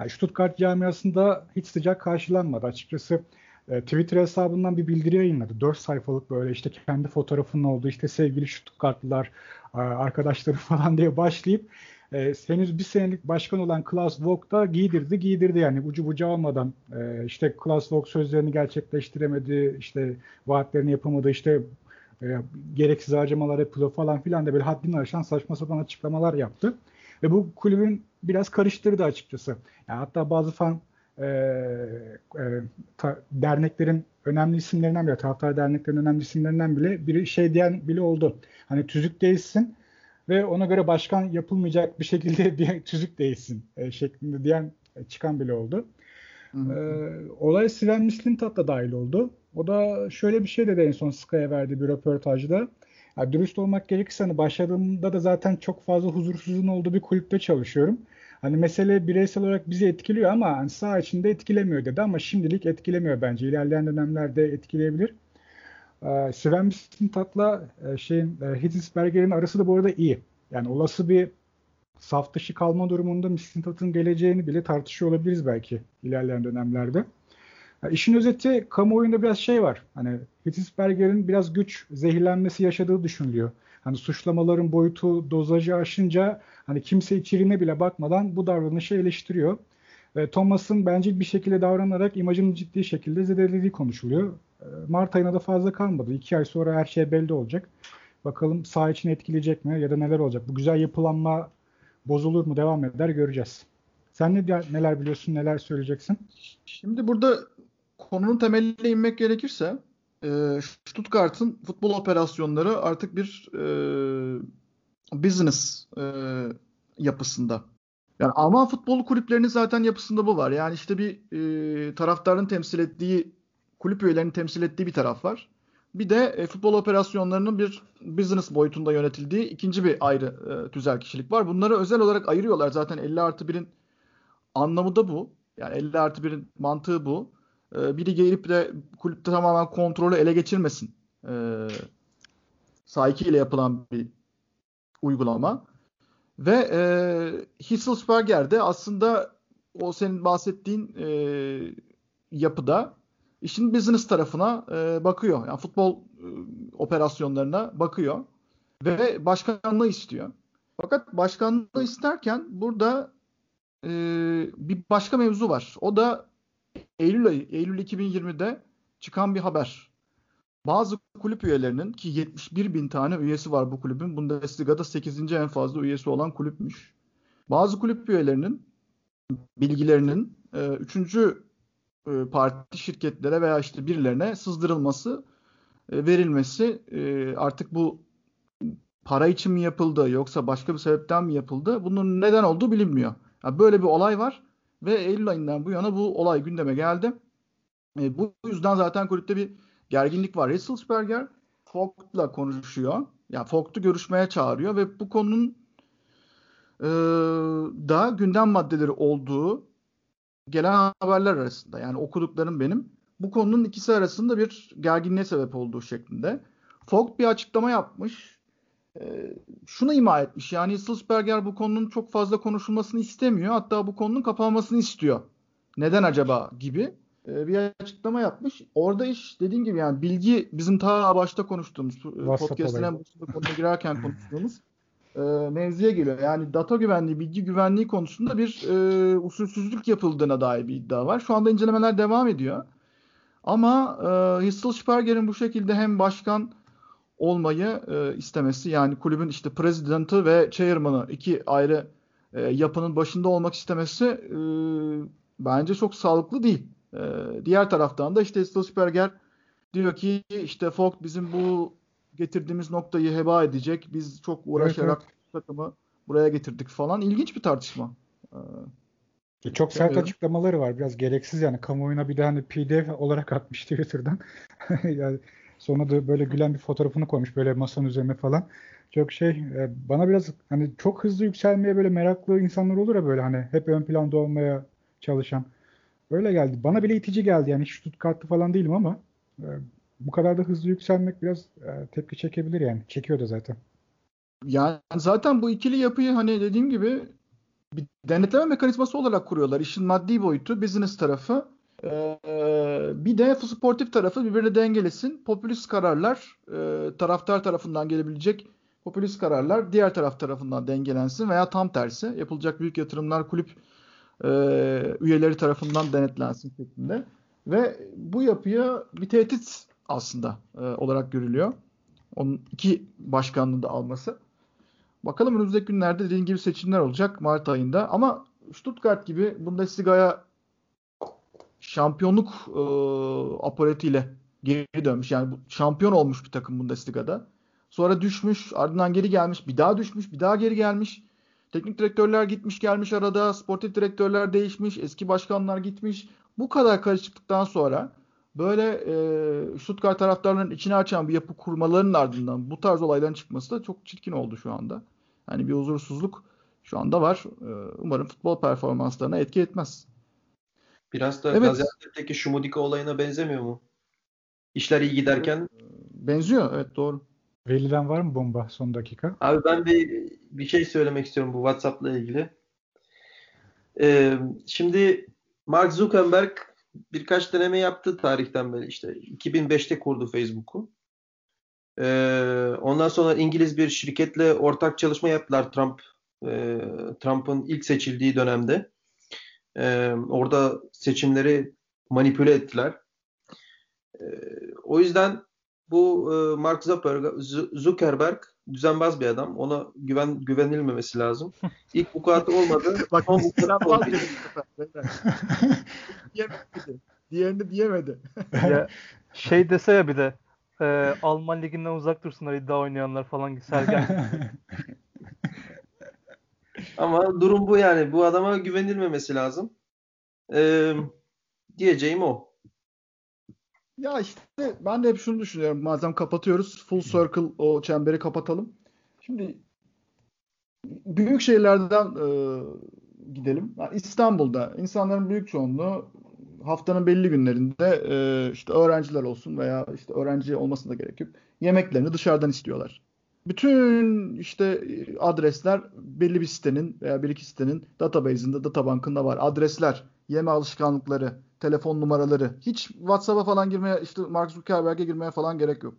yani Stuttgart camiasında hiç sıcak karşılanmadı. Açıkçası e, Twitter hesabından bir bildiri yayınladı. 4 sayfalık böyle işte kendi fotoğrafının olduğu işte sevgili Stuttgartlılar arkadaşları (laughs) falan diye başlayıp e, henüz bir senelik başkan olan Klaus Vogt da giydirdi giydirdi yani ucu bucağı olmadan e, işte Klaus Vogt sözlerini gerçekleştiremedi işte vaatlerini yapamadı işte e, gereksiz harcamalar yapılıyor falan filan da böyle haddini aşan saçma sapan açıklamalar yaptı. Ve bu kulübün biraz karıştırdı açıkçası. Yani hatta bazı fan e, e, ta, derneklerin önemli isimlerinden bile, taraftar derneklerin önemli isimlerinden bile bir şey diyen bile oldu. Hani tüzük değilsin ve ona göre başkan yapılmayacak bir şekilde (laughs) bir tüzük değilsin e, şeklinde diyen e, çıkan bile oldu. Hı hı. E, olay Sven Mislintat da dahil oldu. O da şöyle bir şey dedi en son Sky'a verdiği bir röportajda. Yani dürüst olmak gerekirse hani başladığımda da zaten çok fazla huzursuzluğun olduğu bir kulüpte çalışıyorum. Hani mesele bireysel olarak bizi etkiliyor ama hani sağ içinde etkilemiyor dedi ama şimdilik etkilemiyor bence. İlerleyen dönemlerde etkileyebilir. Ee, Sven Mislintat'la e, şeyin e, arası da bu arada iyi. Yani olası bir saf dışı kalma durumunda Mislintat'ın geleceğini bile tartışıyor olabiliriz belki ilerleyen dönemlerde. Yani işin özeti kamuoyunda biraz şey var. Hani Hitzberger'in biraz güç zehirlenmesi yaşadığı düşünülüyor. Hani suçlamaların boyutu dozajı aşınca hani kimse içeriğine bile bakmadan bu davranışı eleştiriyor. Ve Thomas'ın bence bir şekilde davranarak imajını ciddi şekilde zedelediği konuşuluyor. Ee, Mart ayına da fazla kalmadı. İki ay sonra her şey belli olacak. Bakalım sağ için etkileyecek mi ya da neler olacak? Bu güzel yapılanma bozulur mu devam eder göreceğiz. Sen ne neler biliyorsun neler söyleyeceksin? Şimdi burada konunun temeline inmek gerekirse e, Stuttgart'ın futbol operasyonları artık bir e, business e, yapısında. Yani Alman futbol kulüplerinin zaten yapısında bu var. Yani işte bir e, taraftarın temsil ettiği, kulüp üyelerinin temsil ettiği bir taraf var. Bir de e, futbol operasyonlarının bir business boyutunda yönetildiği ikinci bir ayrı e, tüzel kişilik var. Bunları özel olarak ayırıyorlar. Zaten 50 artı 1'in anlamı da bu. Yani 50 artı 1'in mantığı bu. E, biri gelip de kulüpte tamamen kontrolü ele geçirmesin. E, Saiki ile yapılan bir uygulama. Ve e, Hitzelsperger de aslında o senin bahsettiğin e, yapıda işin business tarafına e, bakıyor. Yani futbol e, operasyonlarına bakıyor ve başkanlığı istiyor. Fakat başkanlığı isterken burada e, bir başka mevzu var. O da Eylül ayı, Eylül 2020'de çıkan bir haber. Bazı kulüp üyelerinin ki 71 bin tane üyesi var bu kulübün. Bundesliga'da 8. en fazla üyesi olan kulüpmüş. Bazı kulüp üyelerinin bilgilerinin e, üçüncü e, parti şirketlere veya işte birilerine sızdırılması, e, verilmesi e, artık bu para için mi yapıldı yoksa başka bir sebepten mi yapıldı? Bunun neden olduğu bilinmiyor. Böyle bir olay var ve Eylül ayından bu yana bu olay gündeme geldi. Bu yüzden zaten kulüpte bir gerginlik var. Hitzelsberger Fogt'la konuşuyor. Ya yani Fogt'u görüşmeye çağırıyor ve bu konunun e, da gündem maddeleri olduğu gelen haberler arasında. Yani okuduklarım benim. Bu konunun ikisi arasında bir gerginliğe sebep olduğu şeklinde. Fogt bir açıklama yapmış. E, şunu ima etmiş. Yani Sulzberger bu konunun çok fazla konuşulmasını istemiyor. Hatta bu konunun kapanmasını istiyor. Neden acaba gibi e, bir açıklama yapmış. Orada iş dediğim gibi yani bilgi bizim ta başta konuştuğumuz podcast'ın en başında konuya girerken konuştuğumuz (laughs) e, geliyor. Yani data güvenliği, bilgi güvenliği konusunda bir e, usulsüzlük yapıldığına dair bir iddia var. Şu anda incelemeler devam ediyor. Ama e, Hissel bu şekilde hem başkan olmayı e, istemesi yani kulübün işte president'ı ve chairman'ı iki ayrı e, yapının başında olmak istemesi e, bence çok sağlıklı değil. E, diğer taraftan da işte Hissel diyor ki işte Fogg bizim bu getirdiğimiz noktayı heba edecek. Biz çok uğraşarak evet, evet. takımı buraya getirdik falan. İlginç bir tartışma. Ee, çok sert evet. açıklamaları var. Biraz gereksiz yani. Kamuoyuna bir de hani pdf olarak atmış Twitter'dan. (laughs) yani sonra da böyle gülen bir fotoğrafını koymuş böyle masanın üzerine falan. Çok şey e, bana biraz hani çok hızlı yükselmeye böyle meraklı insanlar olur ya böyle hani hep ön planda olmaya çalışan. Öyle geldi. Bana bile itici geldi yani hiç Stuttgart'lı falan değilim ama e, bu kadar da hızlı yükselmek biraz e, tepki çekebilir yani. Çekiyor da zaten. Yani zaten bu ikili yapıyı hani dediğim gibi bir denetleme mekanizması olarak kuruyorlar. İşin maddi boyutu, business tarafı. Ee, bir de sportif tarafı birbirine dengelesin. Popülist kararlar e, taraftar tarafından gelebilecek popülist kararlar diğer taraf tarafından dengelensin veya tam tersi yapılacak büyük yatırımlar kulüp e, üyeleri tarafından denetlensin şeklinde. Ve bu yapıya bir tehdit aslında e, olarak görülüyor. Onun iki başkanlığı da alması. Bakalım önümüzdeki günlerde dediğim gibi seçimler olacak Mart ayında. Ama Stuttgart gibi Bundesliga'ya şampiyonluk e, aparatıyla geri dönmüş. Yani şampiyon olmuş bir takım Bundesliga'da. Sonra düşmüş, ardından geri gelmiş, bir daha düşmüş, bir daha geri gelmiş. Teknik direktörler gitmiş gelmiş arada, sportif direktörler değişmiş, eski başkanlar gitmiş. Bu kadar karışıklıktan sonra böyle e, Stuttgart taraftarlarının içine açan bir yapı kurmalarının ardından bu tarz olayların çıkması da çok çirkin oldu şu anda. Yani bir huzursuzluk şu anda var. E, umarım futbol performanslarına etki etmez. Biraz da evet. Gaziantep'teki Şumudika olayına benzemiyor mu? İşler iyi giderken. Benziyor evet doğru. Veli'den var mı bomba son dakika? Abi ben bir, bir şey söylemek istiyorum bu WhatsApp'la ilgili. Ee, şimdi Mark Zuckerberg birkaç deneme yaptı tarihten beri işte 2005'te kurdu Facebook'u. Ee, ondan sonra İngiliz bir şirketle ortak çalışma yaptılar Trump e, Trump'ın ilk seçildiği dönemde. Ee, orada seçimleri manipüle ettiler. Ee, o yüzden bu e, Mark Zuckerberg düzenbaz bir adam. Ona güven güvenilmemesi lazım. İlk vukuatı olmadı. (laughs) Bak son vukuatı olmadı. diyemedi. Diğerini diyemedi. ya, (laughs) şey dese ya bir de e, Alman liginden uzak dursunlar iddia oynayanlar falan Sergen. (laughs) Ama durum bu yani. Bu adama güvenilmemesi lazım. Ee, diyeceğim o. Ya işte ben de hep şunu düşünüyorum. Madem kapatıyoruz full circle o çemberi kapatalım. Şimdi büyük şehirlerden e, gidelim. Yani İstanbul'da insanların büyük çoğunluğu haftanın belli günlerinde e, işte öğrenciler olsun veya işte öğrenci olmasına da gerek yok. Yemeklerini dışarıdan istiyorlar. Bütün işte adresler belli bir sitenin veya bir iki sitenin database'inde, databankında var. Adresler, yeme alışkanlıkları, telefon numaraları. Hiç WhatsApp'a falan girmeye, işte Mark Zuckerberg'e girmeye falan gerek yok.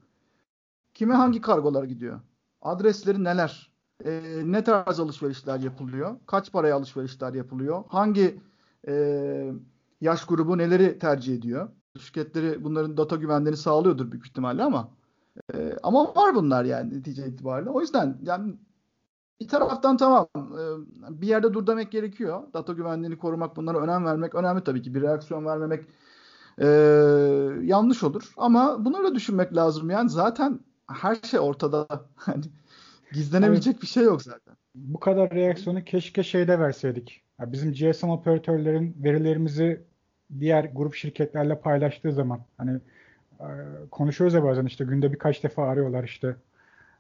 Kime hangi kargolar gidiyor? Adresleri neler? e, ne tarz alışverişler yapılıyor? Kaç paraya alışverişler yapılıyor? Hangi e, yaş grubu neleri tercih ediyor? Şirketleri bunların data güvenliğini sağlıyordur büyük ihtimalle ama e, ama var bunlar yani netice itibariyle. O yüzden yani bir taraftan tamam e, bir yerde dur demek gerekiyor. Data güvenliğini korumak, bunlara önem vermek önemli tabii ki. Bir reaksiyon vermemek e, yanlış olur. Ama bunları da düşünmek lazım. Yani zaten her şey ortada. (laughs) Hani gizlenebilecek evet. bir şey yok zaten. Bu kadar reaksiyonu keşke şeyde verseydik. Ya bizim GSM operatörlerin verilerimizi diğer grup şirketlerle paylaştığı zaman hani konuşuyoruz ya bazen işte günde birkaç defa arıyorlar işte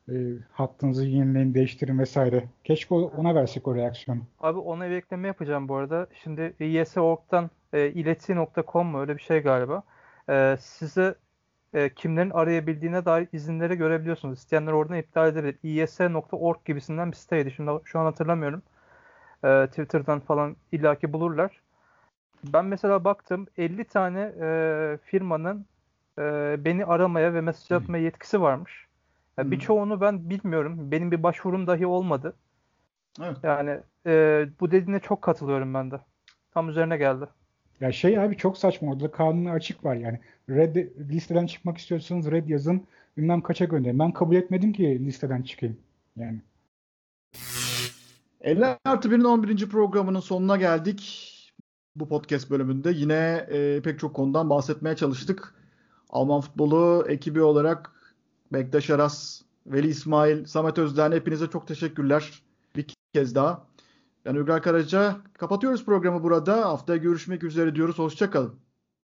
e, hattınızı yenileyin, değiştirin vesaire. Keşke ona versek o reaksiyonu. Abi ona bir ekleme yapacağım bu arada. Şimdi IS.org'dan e, ileti.com mu öyle bir şey galiba. E, size e, kimlerin arayabildiğine dair izinleri görebiliyorsunuz. İsteyenler oradan iptal edebilir. is.org gibisinden bir siteydi. Şimdi şu an hatırlamıyorum. E, Twitter'dan falan illaki bulurlar. Ben mesela baktım 50 tane e, firmanın e, beni aramaya ve mesaj atmaya yetkisi varmış. Yani Birçoğunu ben bilmiyorum. Benim bir başvurum dahi olmadı. Evet. Yani e, bu dediğine çok katılıyorum ben de. Tam üzerine geldi. Ya şey abi çok saçma orada kanunu açık var yani. Red listeden çıkmak istiyorsanız red yazın. Bilmem kaça gönderin. Ben kabul etmedim ki listeden çıkayım. Yani. 50 artı 1'in 11. programının sonuna geldik. Bu podcast bölümünde yine e, pek çok konudan bahsetmeye çalıştık. Alman futbolu ekibi olarak Bektaş Aras, Veli İsmail, Samet Özden hepinize çok teşekkürler. Bir kez daha. Ben Ülgar Karaca. Kapatıyoruz programı burada. Haftaya görüşmek üzere diyoruz. Hoşçakalın.